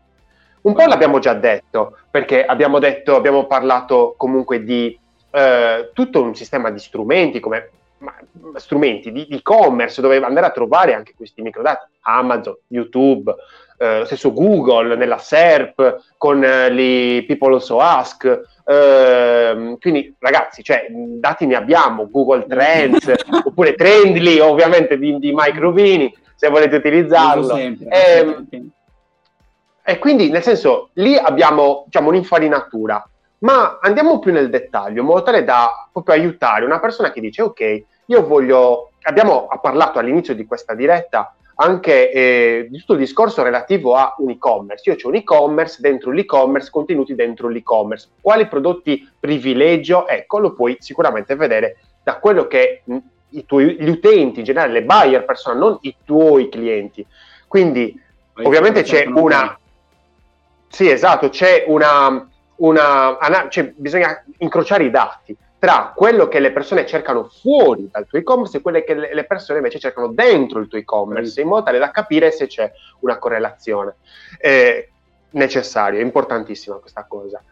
Un po' l'abbiamo già detto, perché abbiamo detto, abbiamo parlato comunque di eh, tutto un sistema di strumenti come ma, strumenti di e-commerce dove andare a trovare anche questi microdati, Amazon, YouTube, eh, lo stesso Google nella SERP con eh, People Also Ask. Eh, quindi ragazzi, cioè, dati ne abbiamo, Google Trends oppure Trendly ovviamente di, di Mike Rubini se volete utilizzarlo. Sempre, e, e quindi nel senso lì abbiamo diciamo, un'infarinatura ma andiamo più nel dettaglio, in modo tale da proprio aiutare una persona che dice ok, io voglio, abbiamo parlato all'inizio di questa diretta anche eh, di tutto il discorso relativo a un e-commerce. Io ho un e-commerce, dentro l'e-commerce, contenuti dentro l'e-commerce. Quali prodotti privilegio? Ecco, lo puoi sicuramente vedere da quello che mh, tuoi, gli utenti, in generale le buyer persona, non i tuoi clienti. Quindi, Poi ovviamente c'è una... Sì, esatto, c'è una... una cioè, bisogna incrociare i dati tra quello che le persone cercano fuori dal tuo e-commerce e quelle che le persone invece cercano dentro il tuo e-commerce, in modo tale da capire se c'è una correlazione eh, necessaria, è importantissima questa cosa.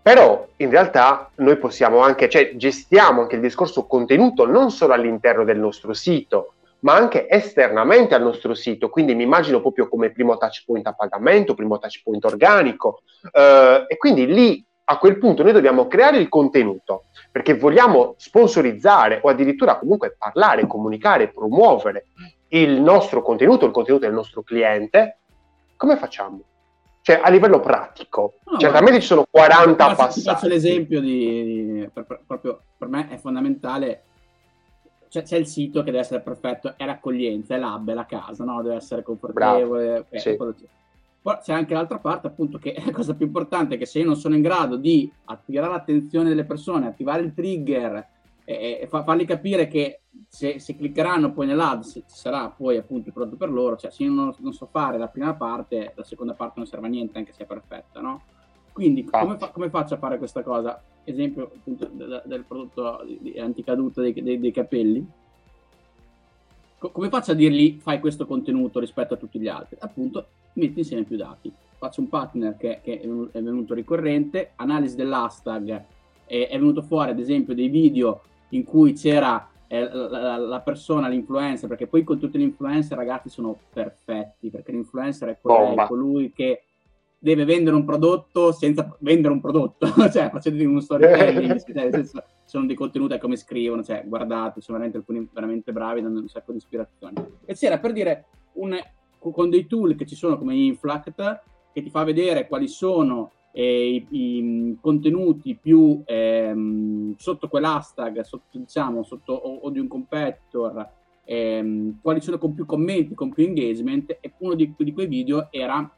Però in realtà noi possiamo anche, cioè gestiamo anche il discorso contenuto non solo all'interno del nostro sito, ma anche esternamente al nostro sito. Quindi mi immagino proprio come primo touch point a pagamento, primo touch point organico. Eh, e quindi lì a quel punto noi dobbiamo creare il contenuto perché vogliamo sponsorizzare o addirittura comunque parlare, comunicare, promuovere il nostro contenuto, il contenuto del nostro cliente, come facciamo? Cioè, a livello pratico, no, certamente ci sono 40 faccio, passaggi. Faccio l'esempio di, di per, per, proprio per me è fondamentale. Cioè, c'è il sito che deve essere perfetto, è l'accoglienza, è l'hub, è la casa, no? deve essere confortevole. Sì. Poi c'è anche l'altra parte, appunto, che la cosa più importante è che se io non sono in grado di attirare l'attenzione delle persone, attivare il trigger e, e fa, fargli capire che se, se, cliccheranno poi nell'ad ci sarà poi appunto il prodotto per loro, cioè se io non, non, so fare la prima parte, la seconda parte non serve a niente anche se è perfetta, no? Quindi come, fa, come faccio a fare questa cosa? Esempio appunto del, del prodotto anticaduto dei, dei, dei capelli, come faccio a dirgli fai questo contenuto rispetto a tutti gli altri? Appunto, metti insieme più dati. Faccio un partner che, che è venuto ricorrente, analisi dell'hashtag, eh, è venuto fuori ad esempio dei video in cui c'era eh, la, persona, l'influencer, perché poi con tutti gli influencer ragazzi sono perfetti, perché l'influencer è colui, colui che deve vendere un prodotto senza vendere un prodotto, cioè facendo uno storytelling, cioè, nel senso, sono dei contenuti come scrivono, cioè guardate, sono veramente alcuni veramente bravi, danno un sacco di ispirazione. E c'era per dire un, con dei tool che ci sono come Inflact che ti fa vedere quali sono eh, i, i, contenuti più ehm, sotto quell'hashtag, sotto, diciamo, sotto o, o di un competitor, ehm, quali sono con più commenti, con più engagement e uno di, di quei video era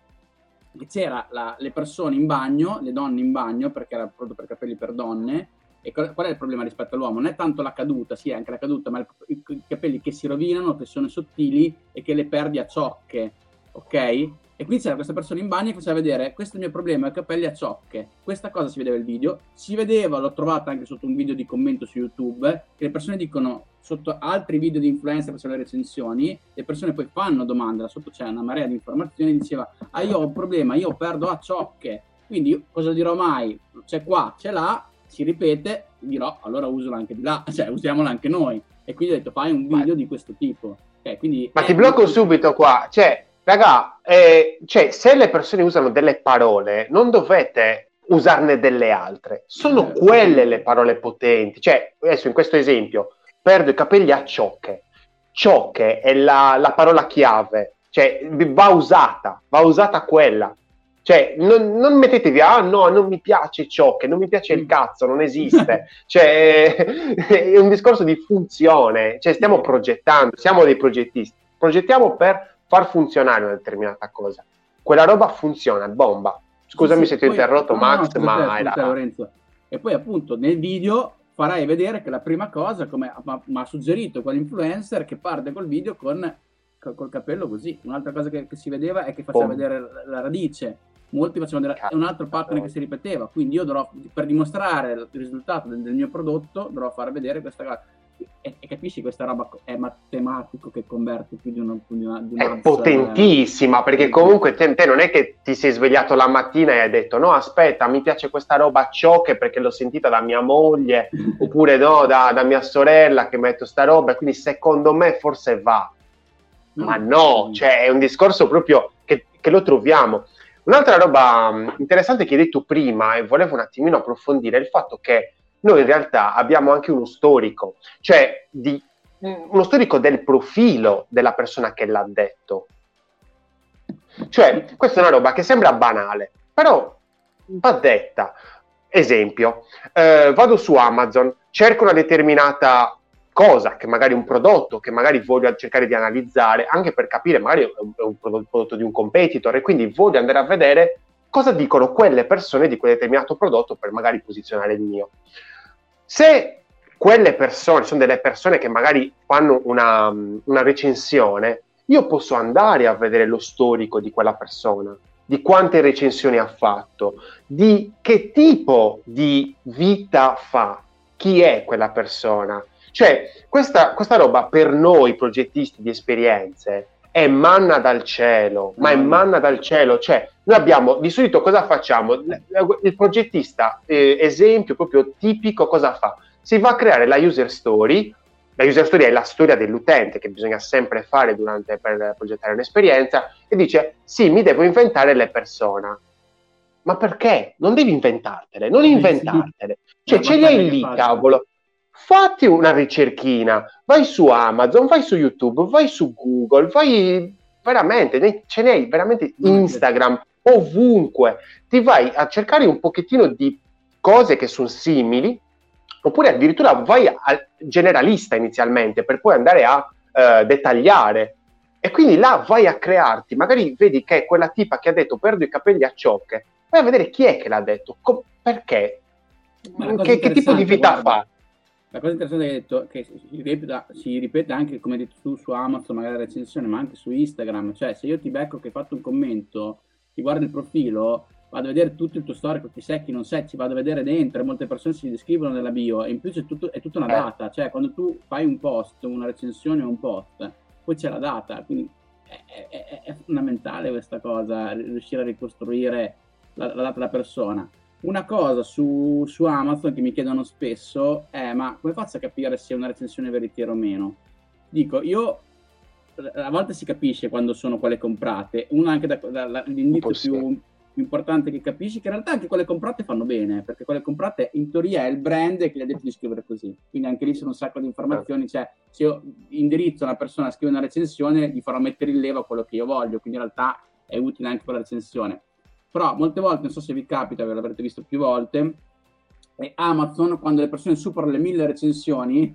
c'era la, le persone in bagno, le donne in bagno, perché era prodotto per capelli per donne, e qual, è il problema rispetto all'uomo? Non è tanto la caduta, sì, anche la caduta, ma i, i capelli che si rovinano, che sono sottili e che le perdi a ciocche, ok? E quindi c'era questa persona in bagno che faceva vedere, questo è il mio problema, i capelli a ciocche. Questa cosa si vedeva il video, si vedeva, l'ho trovata anche sotto un video di commento su YouTube, che le persone dicono, sotto altri video di influencer facevano le recensioni, le persone poi fanno domande, là sotto c'è una marea di informazioni, diceva, ah io ho un problema, io perdo a ciocche. Quindi io cosa dirò mai? C'è qua, c'è là, si ripete, dirò allora usalo anche di là, cioè usiamolo anche noi. E quindi ho detto fai un video Ma... di questo tipo. Okay, quindi, Ma ti blocco molto... subito qua, cioè Raga, eh, cioè, se le persone usano delle parole, non dovete usarne delle altre. Sono quelle le parole potenti. Cioè, adesso in questo esempio, perdo i capelli a ciocche. Ciocche è la, la parola chiave. Cioè, va usata, va usata quella. Cioè, non, non, mettetevi, ah no, non mi piace ciocche, non mi piace il cazzo, non esiste. cioè, è un discorso di funzione. Cioè, stiamo progettando, siamo dei progettisti. Progettiamo per far funzionare una determinata cosa. Quella roba funziona, bomba. Scusami sì, se ti ho interrotto, Max, no, ma era... Lorenzo. E poi appunto nel video farai vedere che la prima cosa, come mi ha suggerito quell'influencer, che parte col video con col capello così. Un'altra cosa che, che si vedeva è che faceva Bom. vedere la, la radice. Molti facevano vedere un altro pattern che si ripeteva. Quindi io dovrò, per dimostrare il risultato del, del mio prodotto, dovrò far vedere questa cosa e, e, capisci questa roba è matematico che converte più di una, di una, di una è potentissima perché comunque te, te, non è che ti sei svegliato la mattina e hai detto no aspetta mi piace questa roba ciocche perché l'ho sentita da mia moglie oppure no da, da, mia sorella che metto sta roba quindi secondo me forse va. Ma no cioè è un discorso proprio che, che lo troviamo. Un'altra roba interessante che hai detto prima e volevo un attimino approfondire è il fatto che noi in realtà abbiamo anche uno storico, cioè di, uno storico del profilo della persona che l'ha detto. Cioè, questa è una roba che sembra banale, però va detta. esempio, eh, vado su Amazon, cerco una determinata cosa, che magari un prodotto, che magari voglio cercare di analizzare, anche per capire, magari è un, prodotto di un competitor, e quindi voglio andare a vedere cosa dicono quelle persone di quel determinato prodotto per magari posizionare il mio. Se quelle persone sono delle persone che magari fanno una, una recensione, io posso andare a vedere lo storico di quella persona, di quante recensioni ha fatto, di che tipo di vita fa, chi è quella persona, cioè, questa, questa roba per noi progettisti di esperienze è manna dal cielo, ma è manna dal cielo. Cioè, noi abbiamo, di solito cosa facciamo? Il progettista, eh, esempio proprio tipico, cosa fa? Si va a creare la user story, la user story è la storia dell'utente che bisogna sempre fare durante, per progettare un'esperienza, e dice, sì, mi devo inventare le persone. Ma perché? Non devi inventartele, non inventartele. Cioè, ce li hai lì, cavolo fatti una ricerchina, vai su Amazon, vai su YouTube, vai su Google, vai veramente, ce n'hai veramente Instagram, ovunque, ti vai a cercare un pochettino di cose che sono simili, oppure addirittura vai al generalista inizialmente per poi andare a eh, dettagliare. E quindi là vai a crearti, magari vedi che è quella tipa che ha detto perdo i capelli a ciocche, vai a vedere chi è che l'ha detto, com- perché, che, che tipo di vita guarda. fa la cosa interessante che hai detto che si ripete, si ripete, anche come hai detto tu su Amazon, magari la recensione, ma anche su Instagram. Cioè, se io ti becco che hai fatto un commento, ti guardo il profilo, vado a vedere tutto il tuo storico, chi sei, chi non sei, ci vado a vedere dentro, molte persone si descrivono nella bio e in più tutto, è tutta una eh. data, cioè quando tu fai un post, una recensione o un post, poi c'è la data, quindi è, è, è fondamentale questa cosa, riuscire a ricostruire la, la data della persona. Una cosa su, su, Amazon che mi chiedono spesso è: ma come faccio a capire se è una recensione veritiera o meno? Dico, io a volte si capisce quando sono quelle comprate, una anche da, da, dall'indizio più, più, importante che capisci, che in realtà anche quelle comprate fanno bene, perché quelle comprate in teoria è il brand che gli ha detto di scrivere così, quindi anche lì sono un sacco di informazioni, cioè se io indirizzo una persona a scrivere una recensione gli farò mettere in leva quello che io voglio, quindi in realtà è utile anche quella recensione però molte volte, non so se vi capita, ve l'avrete visto più volte, Amazon quando le persone superano le mille recensioni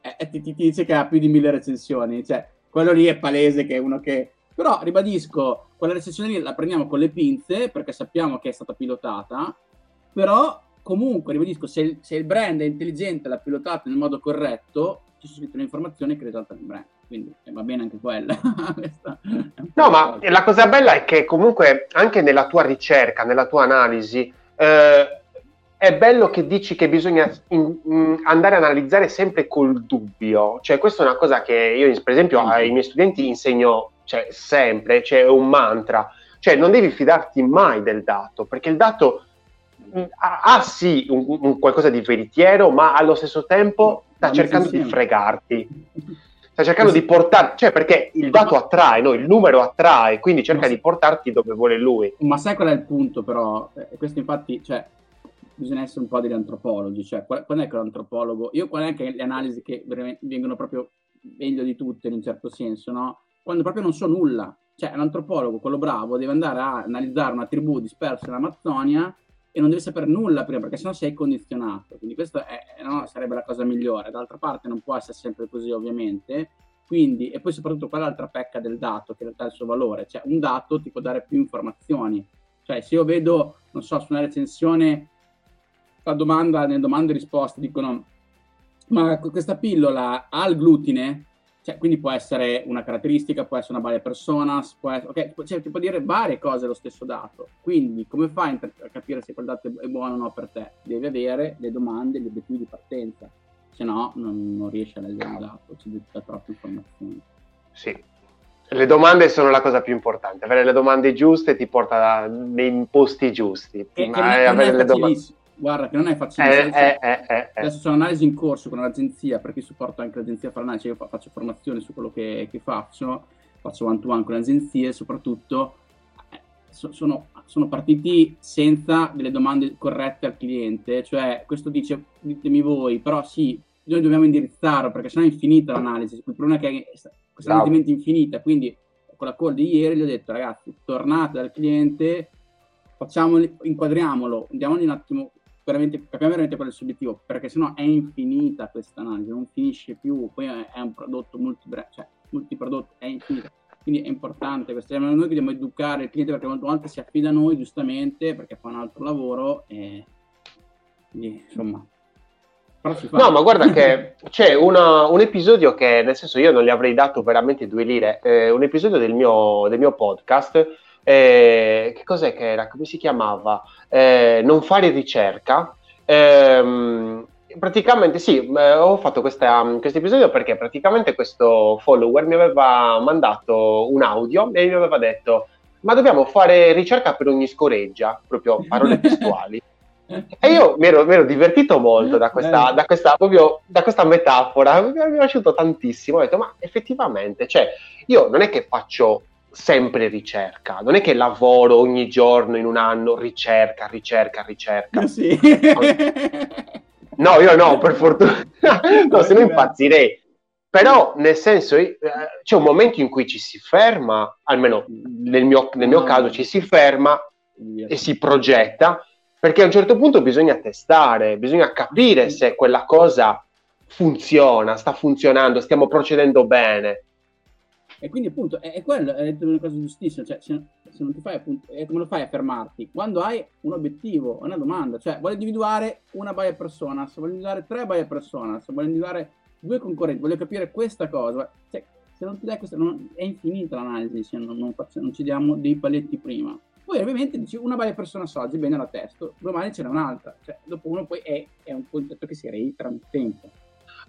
eh, ti, ti, dice che ha più di mille recensioni, cioè quello lì è palese che è uno che... Però ribadisco, quella recensione lì la prendiamo con le pinze perché sappiamo che è stata pilotata, però comunque ribadisco, se se il brand è intelligente, l'ha pilotata nel modo corretto, ci sono scritte le informazioni che risaltano il brand quindi eh, va bene anche quella. no, ma la cosa bella è che comunque anche nella tua ricerca, nella tua analisi, eh, è bello che dici che bisogna in, in andare a analizzare sempre col dubbio. Cioè, questa è una cosa che io, per esempio, mm. ai miei studenti insegno cioè, sempre, cioè, è un mantra. Cioè, non devi fidarti mai del dato, perché il dato mm, ha, ha sì un, un qualcosa di veritiero, ma allo stesso tempo sta cercando di fregarti sta cercando di portare, cioè perché il dato attrae, no? il numero attrae, quindi cerca di portarti dove vuole lui. Ma sai qual è il punto però? Eh, questo infatti, cioè, bisogna essere un po' degli antropologi, cioè qual, qual è che l'antropologo, io qual è che le analisi che vengono proprio meglio di tutte in un certo senso, no? Quando proprio non so nulla, cioè l'antropologo, quello bravo, deve andare a analizzare una tribù dispersa in Amazzonia e non devi sapere nulla prima perché sennò sei condizionato. Quindi questa è, no, sarebbe la cosa migliore. D'altra parte non può essere sempre così ovviamente. Quindi, e poi soprattutto qual è l'altra pecca del dato, che in realtà è il suo valore. Cioè un dato ti può dare più informazioni. Cioè se io vedo, non so, su una recensione, la domanda, nelle domande e risposte dicono ma questa pillola ha il glutine? Cioè, quindi può essere una caratteristica, può essere una varia persona, può essere, okay, cioè, ti può dire varie cose lo stesso dato. Quindi, come fai a capire se quel dato è buono o no per te? Devi avere le domande, gli obiettivi di partenza, se no non, non riesci a leggere il dato, ci dà troppe informazioni. Sì, le domande sono la cosa più importante. Avere le domande giuste ti porta nei posti giusti. Che non è le domande Guarda, che non è facile. Eh, eh, eh, Adesso sono analisi in corso con l'agenzia, perché supporto anche l'agenzia analisi. Io faccio formazione su quello che, che faccio, faccio one to one con le agenzie, soprattutto so, sono, sono, partiti senza delle domande corrette al cliente. Cioè, questo dice, ditemi voi, però sì, noi dobbiamo indirizzarlo, perché sennò è infinita l'analisi. Il problema è che è costantemente infinita, quindi con la call di ieri gli ho detto, ragazzi, tornate dal cliente, facciamoli, inquadriamolo, diamogli un attimo veramente, capiamo veramente qual è il suo obiettivo, perché sennò è infinita questa analisi, non finisce più, poi è, un prodotto multiprodotto, cioè multiprodotto è infinito. Quindi è importante questo. Noi dobbiamo educare il cliente perché molte volte si affida a noi giustamente perché fa un altro lavoro e quindi, insomma, No, ma guarda che c'è una, un episodio che, nel senso, io non gli avrei dato veramente due lire, eh, un episodio del mio, del mio podcast, eh, che cos'è che era? Come si chiamava? Eh, non fare ricerca. Ehm, praticamente sì, eh, ho fatto questo episodio perché praticamente questo follower mi aveva mandato un audio e mi aveva detto ma dobbiamo fare ricerca per ogni scoreggia, proprio parole testuali. E io mi ero, mi ero, divertito molto da questa, da questa, proprio, da questa metafora, mi è piaciuto tantissimo. Ho detto, ma effettivamente, cioè, io non è che faccio sempre ricerca, non è che lavoro ogni giorno in un anno ricerca, ricerca, ricerca. Sì. No, io no, per fortuna. no, se no impazzirei. Però, nel senso, eh, c'è un momento in cui ci si ferma, almeno nel mio, nel mio caso, ci si ferma e si progetta perché a un certo punto bisogna testare, bisogna capire se quella cosa funziona, sta funzionando, stiamo procedendo bene. E quindi appunto è, è quello, è una cosa giustissima, cioè se, se, non ti fai appunto, come lo fai a fermarti? Quando hai un obiettivo, una domanda, cioè voglio individuare una buyer persona, se voglio individuare tre buyer persona, se voglio individuare due concorrenti, voglio capire questa cosa, cioè, se non ti dai questa, non, è infinita l'analisi, se non, non, non ci diamo dei paletti prima. Poi ovviamente dici una buyer persona so, oggi bene la testo, domani ce n'è un'altra, cioè dopo uno poi è, è un concetto che si reitera nel tempo.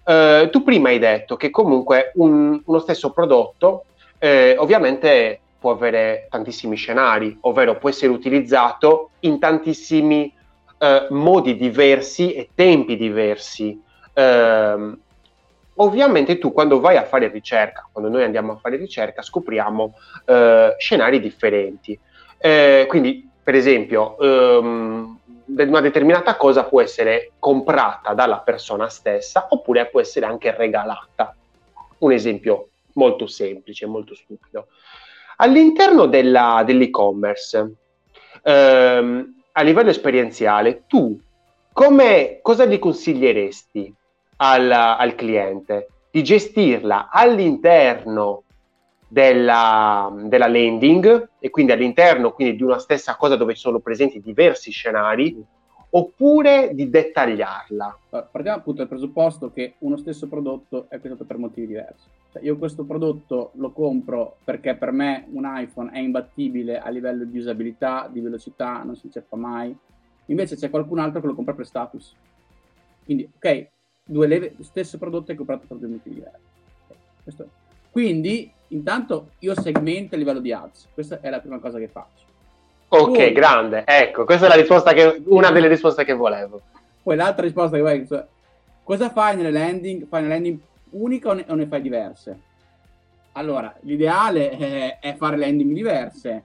Uh, tu prima hai detto che comunque un, uno stesso prodotto eh, ovviamente può avere tantissimi scenari, ovvero può essere utilizzato in tantissimi uh, modi diversi e tempi diversi. Uh, ovviamente tu quando vai a fare ricerca, quando noi andiamo a fare ricerca, scopriamo scenari differenti. Eh, quindi, per esempio, um, una determinata cosa può essere comprata dalla persona stessa oppure può essere anche regalata. Un esempio molto semplice, molto stupido. All'interno della, dell'e-commerce, ehm, a livello esperienziale, tu cosa gli consiglieresti al, al cliente? Di gestirla all'interno della, della, landing e quindi all'interno quindi di una stessa cosa dove sono presenti diversi scenari oppure di dettagliarla. Partiamo appunto dal presupposto che uno stesso prodotto è acquistato per motivi diversi. Cioè, io questo prodotto lo compro perché per me un iPhone è imbattibile a livello di usabilità, di velocità, non si cerca mai. Invece c'è qualcun altro che lo compra per status. Quindi, ok, due leve, stesso prodotto è comprato per due motivi diversi. Okay, Quindi intanto io segmento a livello di ads, questa è la prima cosa che faccio. Ok, poi, grande, ecco, questa è la risposta che, una delle risposte che volevo. Poi l'altra risposta che vuoi, cioè, cosa fai nelle landing? Fai una landing unica o ne, o ne fai diverse? Allora, l'ideale è, è fare landing diverse,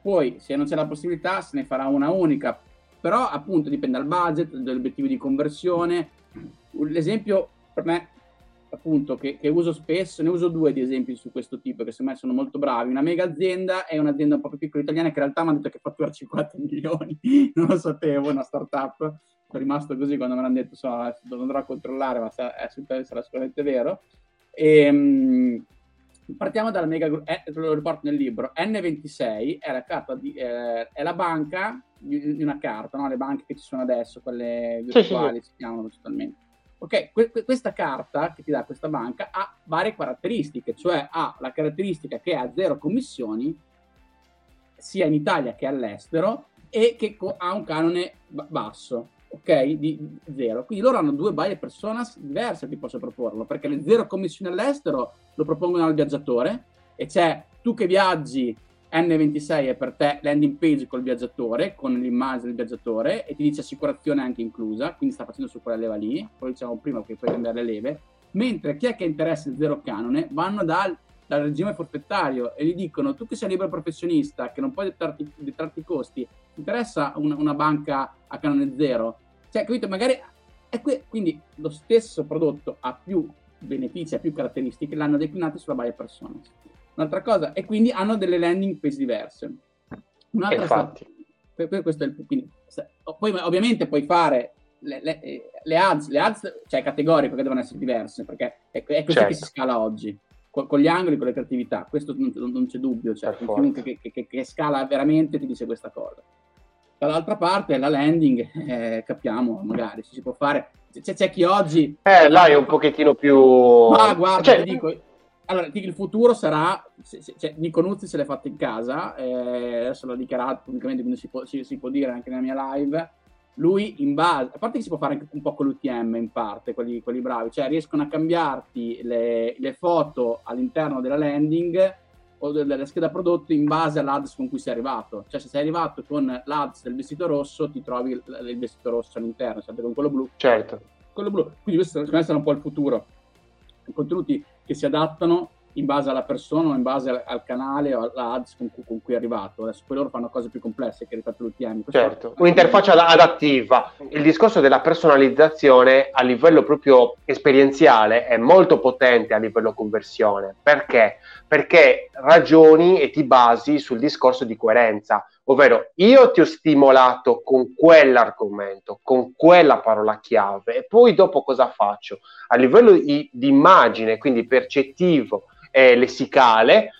poi se non c'è la possibilità se ne farà una unica, però appunto dipende dal budget, dall'obiettivo di conversione. L'esempio per me appunto che, che, uso spesso, ne uso due di esempi su questo tipo che secondo me sono molto bravi, una mega azienda e un'azienda un po' più piccola italiana che in realtà mi hanno detto che fattura 50 milioni, non lo sapevo, una startup, sono rimasto così quando me l'hanno detto, so, lo andrò a controllare, ma sarà, sarà sicuramente vero. E, um, partiamo dalla mega, eh, lo riporto nel libro, N26 è la, carta di, eh, è la banca di, di una carta, no? le banche che ci sono adesso, quelle virtuali sì, sì. si chiamano totalmente Ok, que- questa carta che ti dà questa banca ha varie caratteristiche, cioè ha la caratteristica che ha zero commissioni sia in Italia che all'estero e che co- ha un canone b- basso, ok? Di, zero. Quindi loro hanno due buyer personas diverse, ti posso proporlo, perché le zero commissioni all'estero lo propongono al viaggiatore e c'è tu che viaggi N26 è per te landing page col viaggiatore, con l'immagine del viaggiatore e ti dice assicurazione anche inclusa, quindi sta facendo su quella leva lì, poi diciamo prima che puoi cambiare le leve, mentre chi è che interessa il zero canone vanno dal, dal regime forfettario e gli dicono tu che sei libero professionista, che non puoi dettarti, i costi, ti interessa una, una, banca a canone zero? Cioè, capito, magari è que- quindi lo stesso prodotto ha più benefici, ha più caratteristiche, l'hanno declinato sulla buyer persona un'altra cosa, e quindi hanno delle landing page diverse. Un'altra, sta- questo è il quindi, poi ovviamente puoi fare le, le, le, ads, le ads, cioè categoriche che devono essere diverse, perché è, è così certo. che si scala oggi, con, con, gli angoli, con le creatività, questo non, non c'è dubbio, cioè, chiunque che, che, che, scala veramente ti dice questa cosa. Dall'altra parte la landing, eh, capiamo, magari si può fare, c'è, c'è chi oggi... Eh, là è un pochettino più... Ma guarda, cioè... dico, allora, il futuro sarà, cioè, Nico Nuzzi se l'è fatto in casa, eh, adesso l'ho dichiarato pubblicamente, quindi si può, si, si può, dire anche nella mia live, lui in base, a parte che si può fare anche un po' con l'UTM in parte, quelli, quelli bravi, cioè riescono a cambiarti le, le foto all'interno della landing o della scheda prodotto in base all'ads con cui sei arrivato. Cioè se sei arrivato con l'ADS del vestito rosso ti trovi il, vestito rosso all'interno, sempre con quello blu. Certo. Quello blu. Quindi questo sarà un po' il futuro. I contenuti che si adattano in base alla persona o in base al, al canale o all'ads con, con, cui è arrivato. Adesso poi loro fanno cose più complesse che rispetto all'UTM. Certo, un'interfaccia adattiva. Il discorso della personalizzazione a livello proprio esperienziale è molto potente a livello conversione. Perché? Perché ragioni e ti basi sul discorso di coerenza. Ovvero, io ti ho stimolato con quell'argomento, con quella parola chiave, e poi dopo cosa faccio? A livello di, immagine, quindi percettivo, eh, lessicale,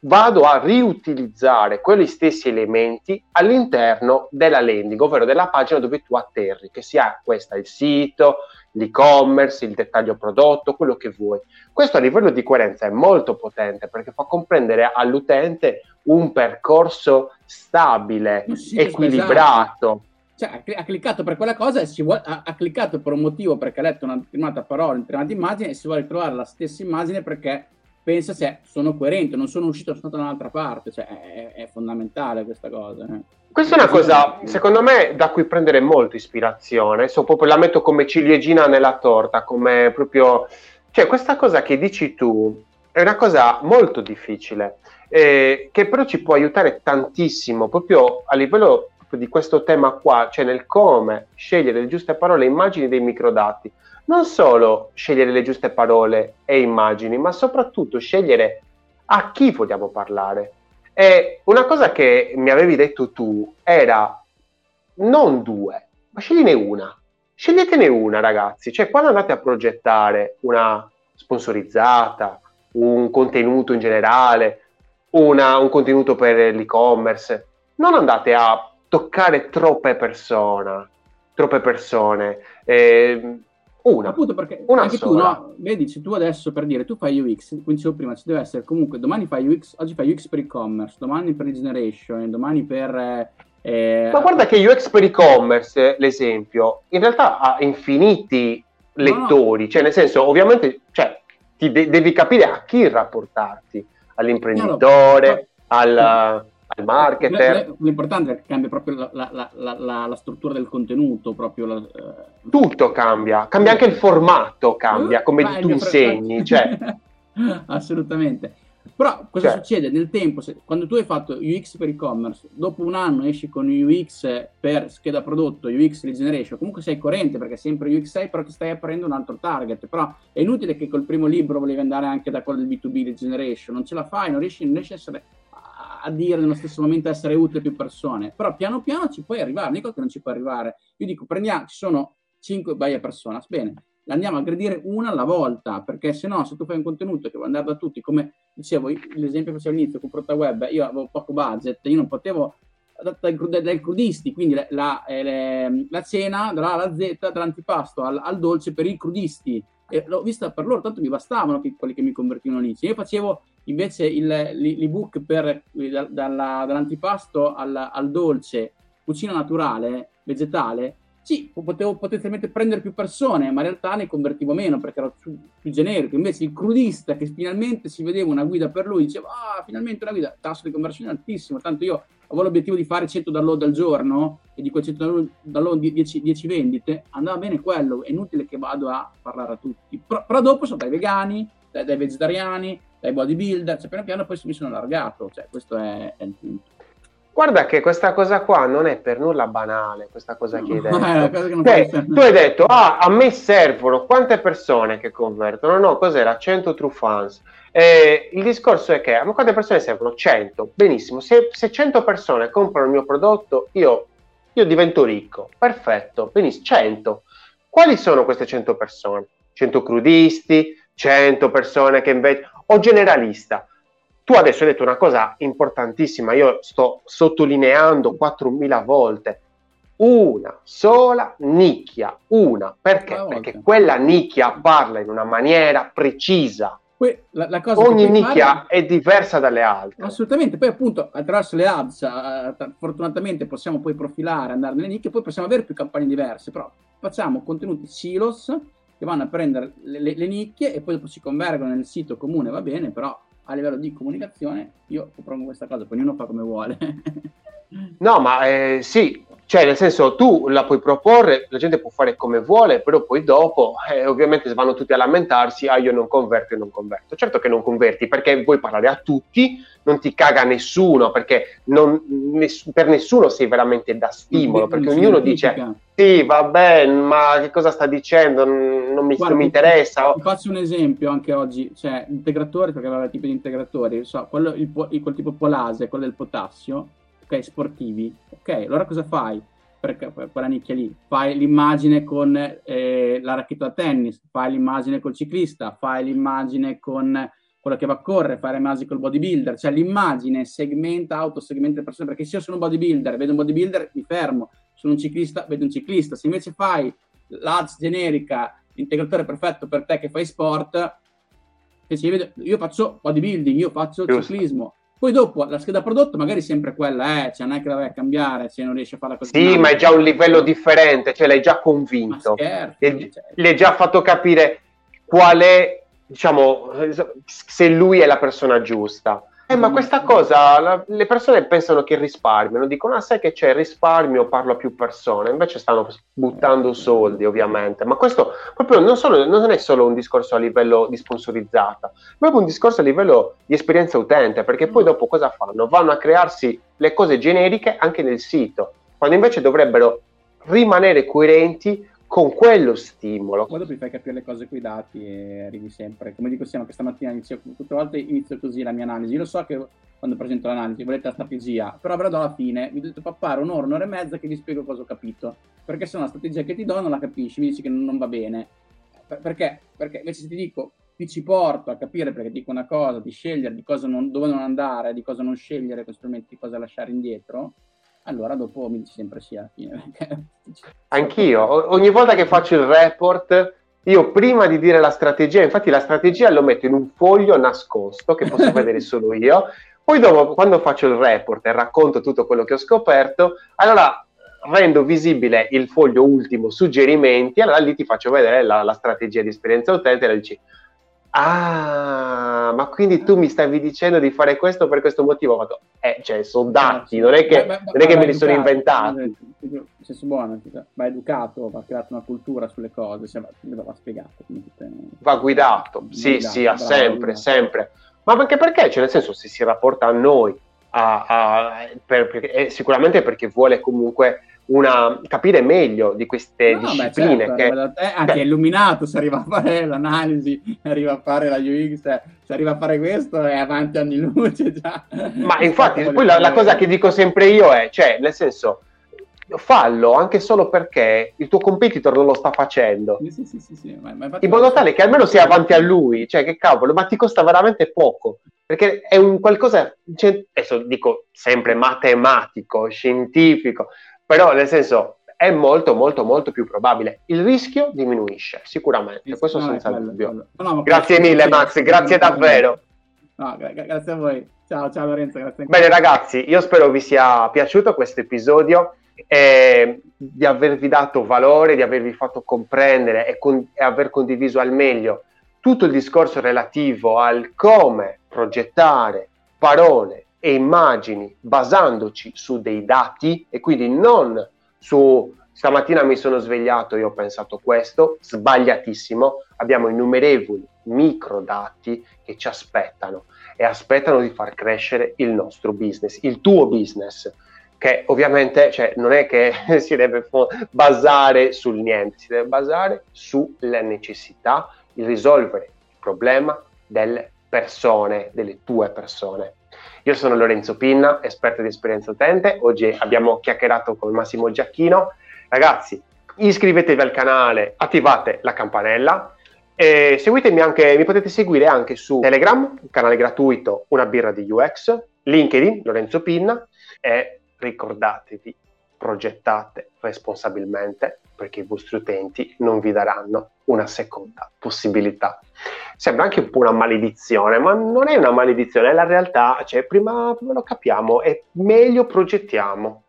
vado a riutilizzare quegli stessi elementi all'interno della landing, ovvero della pagina dove tu atterri, che sia questa il sito, l'e-commerce, il dettaglio prodotto, quello che vuoi. Questo a livello di coerenza è molto potente perché fa comprendere all'utente un percorso stabile, sì, equilibrato. Cioè, ha cliccato per quella cosa e si vuole, ha, ha, cliccato per un motivo perché ha letto una determinata parola, una determinata immagine e si vuole trovare la stessa immagine perché pensa se sono coerente, non sono uscito, sono stato da un'altra parte, cioè è, è fondamentale questa cosa. Eh. Questa è una cosa, secondo me, da cui prendere molto ispirazione, so proprio la metto come ciliegina nella torta, come proprio... Cioè, questa cosa che dici tu è una cosa molto difficile, eh, che però ci può aiutare tantissimo, proprio a livello proprio di questo tema qua, cioè nel come scegliere le giuste parole e immagini dei microdati non solo scegliere le giuste parole e immagini, ma soprattutto scegliere a chi vogliamo parlare. E una cosa che mi avevi detto tu era non due, ma scegliene una. Sceglietene una, ragazzi. Cioè, quando andate a progettare una sponsorizzata, un contenuto in generale, una, un contenuto per l'e-commerce, non andate a toccare troppe persone. Troppe persone. Eh, una. Appunto perché una anche sola. tu, no? Vedi, se tu adesso per dire, tu fai UX, quindi dicevo prima, ci deve essere comunque, domani fai UX, oggi fai UX per e-commerce, domani per generation, domani per... Eh, Ma guarda che UX per e-commerce, l'esempio, in realtà ha infiniti lettori, no, no. cioè nel senso, ovviamente, cioè, ti de- devi capire a chi rapportarti, all'imprenditore, al al marketer. L'importante è che cambia proprio la, la, la, la struttura del contenuto. Proprio eh. Tutto cambia, cambia anche il formato, cambia come Beh, tu insegni. Cioè. Assolutamente. Però cosa cioè. succede nel tempo? Se, quando tu hai fatto UX per e-commerce, dopo un anno esci con UX per scheda prodotto, UX regeneration, comunque sei coerente perché sempre UX 6, però ti stai aprendo un altro target. Però è inutile che col primo libro volevi andare anche da quello del B2B regeneration, non ce la fai, non riesci, non riesci a essere a dire nello stesso momento essere utile a più persone, però piano piano ci puoi arrivare, non dico che non ci puoi arrivare, io dico prendiamo, ci sono 5 buyer persona, bene, andiamo a aggredire una alla volta, perché se no, se tu fai un contenuto che vuoi andare da tutti, come dicevo, l'esempio che facevo all'inizio con ProtaWeb, io avevo poco budget, io non potevo dai, crudisti, quindi la, la, eh, la, cena dalla Z, dall'antipasto al, al, dolce per i crudisti. E l'ho vista per loro, tanto mi bastavano che, quelli che mi convertivano lì. Se io facevo invece il, l'ebook per, dalla, dall'antipasto al, al dolce, cucina naturale, vegetale, sì, potevo potenzialmente prendere più persone, ma in realtà ne convertivo meno perché ero più, più, generico. Invece il crudista che finalmente si vedeva una guida per lui, diceva, ah, finalmente una guida, tasso di conversione altissimo, tanto io avevo l'obiettivo di fare 100 download al giorno e di quei 100 download 10, 10 vendite, andava bene quello, è inutile che vado a parlare a tutti. Però, però dopo sono dai vegani, dai, dai vegetariani, dai bodybuilder, cioè piano piano poi mi sono allargato, cioè questo è, è il punto. Guarda che questa cosa qua non è per nulla banale, questa cosa che hai detto. Eh, cioè, tu hai detto, ah, a me servono quante persone che convertono? No, cos'era? 100 true fans. Eh, il discorso è che a me quante persone servono? 100. Benissimo, se, se 100 persone comprano il mio prodotto, io, io divento ricco. Perfetto, benissimo, 100. Quali sono queste 100 persone? 100 crudisti, 100 persone che invece... o generalista tu adesso hai detto una cosa importantissima, io sto sottolineando 4.000 volte. Una sola nicchia, una. Perché? Perché quella nicchia parla in una maniera precisa. Poi, la, la Ogni nicchia fare... è diversa dalle altre. Assolutamente, poi appunto attraverso le ads, uh, fortunatamente possiamo poi profilare, andare nelle nicchie, poi possiamo avere più campagne diverse, però facciamo contenuti silos che vanno a prendere le, le, le nicchie e poi dopo si convergono nel sito comune, va bene, però a livello di comunicazione io propongo questa cosa, poi ognuno fa come vuole. no, ma eh, sì, cioè nel senso tu la puoi proporre, la gente può fare come vuole, però poi dopo eh, ovviamente vanno tutti a lamentarsi, ah io non converto e non converto. Certo che non converti perché vuoi parlare a tutti, non ti caga nessuno, perché non, ness- per nessuno sei veramente da stimolo, perché ognuno dice sì, vabbè, ma che cosa sta dicendo? Non mi, Guarda, non mi interessa. Ti faccio un esempio anche oggi, cioè integratori, perché aveva tipi di integratori, so, quello, il, quel tipo polase, quello del potassio, ok, sportivi, ok, allora cosa fai? Per, per quella nicchia lì, fai l'immagine con eh, la racchetta da tennis, fai l'immagine col ciclista, fai l'immagine con quello che va a correre, fare immagini col bodybuilder, cioè l'immagine segmenta, autosegmenta le persone, perché se io sono un bodybuilder, vedo un bodybuilder, mi fermo, sono un ciclista, vedo un ciclista, se invece fai l'ADS generica, l'integratore perfetto per te che fai sport, vede, io faccio bodybuilding, io faccio Giusto. ciclismo, poi dopo la scheda prodotto magari sempre quella, eh, cioè non è che la vai a cambiare se non riesci a fare la cosa. Sì, ma è già un livello differente, cioè l'hai già convinto. Scherzo, cioè... L'hai già fatto capire qual è diciamo, se lui è la persona giusta. Eh, ma questa cosa, la, le persone pensano che risparmiano, dicono, ah, sai che c'è risparmio, parlo a più persone, invece stanno buttando soldi, ovviamente. Ma questo proprio non, solo, non è solo un discorso a livello di sponsorizzata, ma è proprio un discorso a livello di esperienza utente, perché poi dopo cosa fanno? Vanno a crearsi le cose generiche anche nel sito, quando invece dovrebbero rimanere coerenti con quello stimolo. Poi dopo fai capire le cose con i dati e arrivi sempre. Come dico sempre, questa mattina inizio, tutte le volte inizio così la mia analisi. Io lo so che quando presento l'analisi volete la strategia, però vedo alla fine, vi dovete papare un'ora, un'ora e mezza che vi spiego cosa ho capito. Perché se no la strategia che ti do non la capisci, mi dici che non va bene. Perché? Perché invece se ti dico, ti ci porto a capire perché dico una cosa, di scegliere di cosa non, dove non andare, di cosa non scegliere, con strumenti di cosa lasciare indietro, allora dopo mi dici sempre sì alla fine. Anch'io, ogni volta che faccio il report, io prima di dire la strategia, infatti la strategia lo metto in un foglio nascosto che posso vedere solo io, poi dopo quando faccio il report e racconto tutto quello che ho scoperto, allora rendo visibile il foglio ultimo suggerimenti, allora lì ti faccio vedere la, la strategia di esperienza utente e la dici Ah, ma quindi tu mi stavi dicendo di fare questo per questo motivo? Fatto, eh, cioè, sono dati, non è che, beh, beh, non è che me li sono inventati. Nel senso buono, va educato, va creato una cultura sulle cose, cioè, va spiegato. Va guidato, va sì, guidato, sì, bravo, sempre, guidato. sempre. Ma anche perché, cioè, nel senso, se si rapporta a noi, a, a, per, per, eh, sicuramente perché vuole comunque una, capire meglio di queste no, discipline. Beh, certo, che, anche beh, illuminato, se arriva a fare l'analisi, arriva a fare la UX, se arriva a fare questo è avanti anni luce già. Ma infatti, poi la, la, cosa che dico sempre io è, cioè, nel senso, fallo anche solo perché il tuo competitor non lo sta facendo. Sì, sì, sì, ma, ma in modo tale che almeno sia avanti a lui, cioè che cavolo, ma ti costa veramente poco. Perché è un qualcosa, cioè, adesso dico sempre matematico, scientifico, però nel senso è molto molto molto più probabile. Il rischio diminuisce sicuramente, questo no, senza bello, dubbio. Bello. No, no, grazie mille Max, grazie davvero. Gra- grazie a voi. Ciao, ciao Lorenzo. Grazie Bene ragazzi, io spero vi sia piaciuto questo episodio e di avervi dato valore, di avervi fatto comprendere e, con- e aver condiviso al meglio tutto il discorso relativo al come progettare parole e immagini basandoci su dei dati e quindi non su Stamattina mi sono svegliato e ho pensato questo, sbagliatissimo, abbiamo innumerevoli microdati che ci aspettano e aspettano di far crescere il nostro business, il tuo business, che ovviamente cioè, non è che si deve basare sul niente, si deve basare sulla necessità di risolvere il problema delle persone, delle tue persone. Io sono Lorenzo Pinna, esperto di esperienza utente, oggi abbiamo chiacchierato con Massimo Giacchino. Ragazzi, iscrivetevi al canale, attivate la campanella e seguitemi anche, mi potete seguire anche su Telegram, canale gratuito Una birra di UX, LinkedIn, Lorenzo Pinna e ricordatevi, progettate responsabilmente perché i vostri utenti non vi daranno una seconda possibilità. Sembra anche un po' una maledizione, ma non è una maledizione, è la realtà, cioè prima, prima lo capiamo e meglio progettiamo.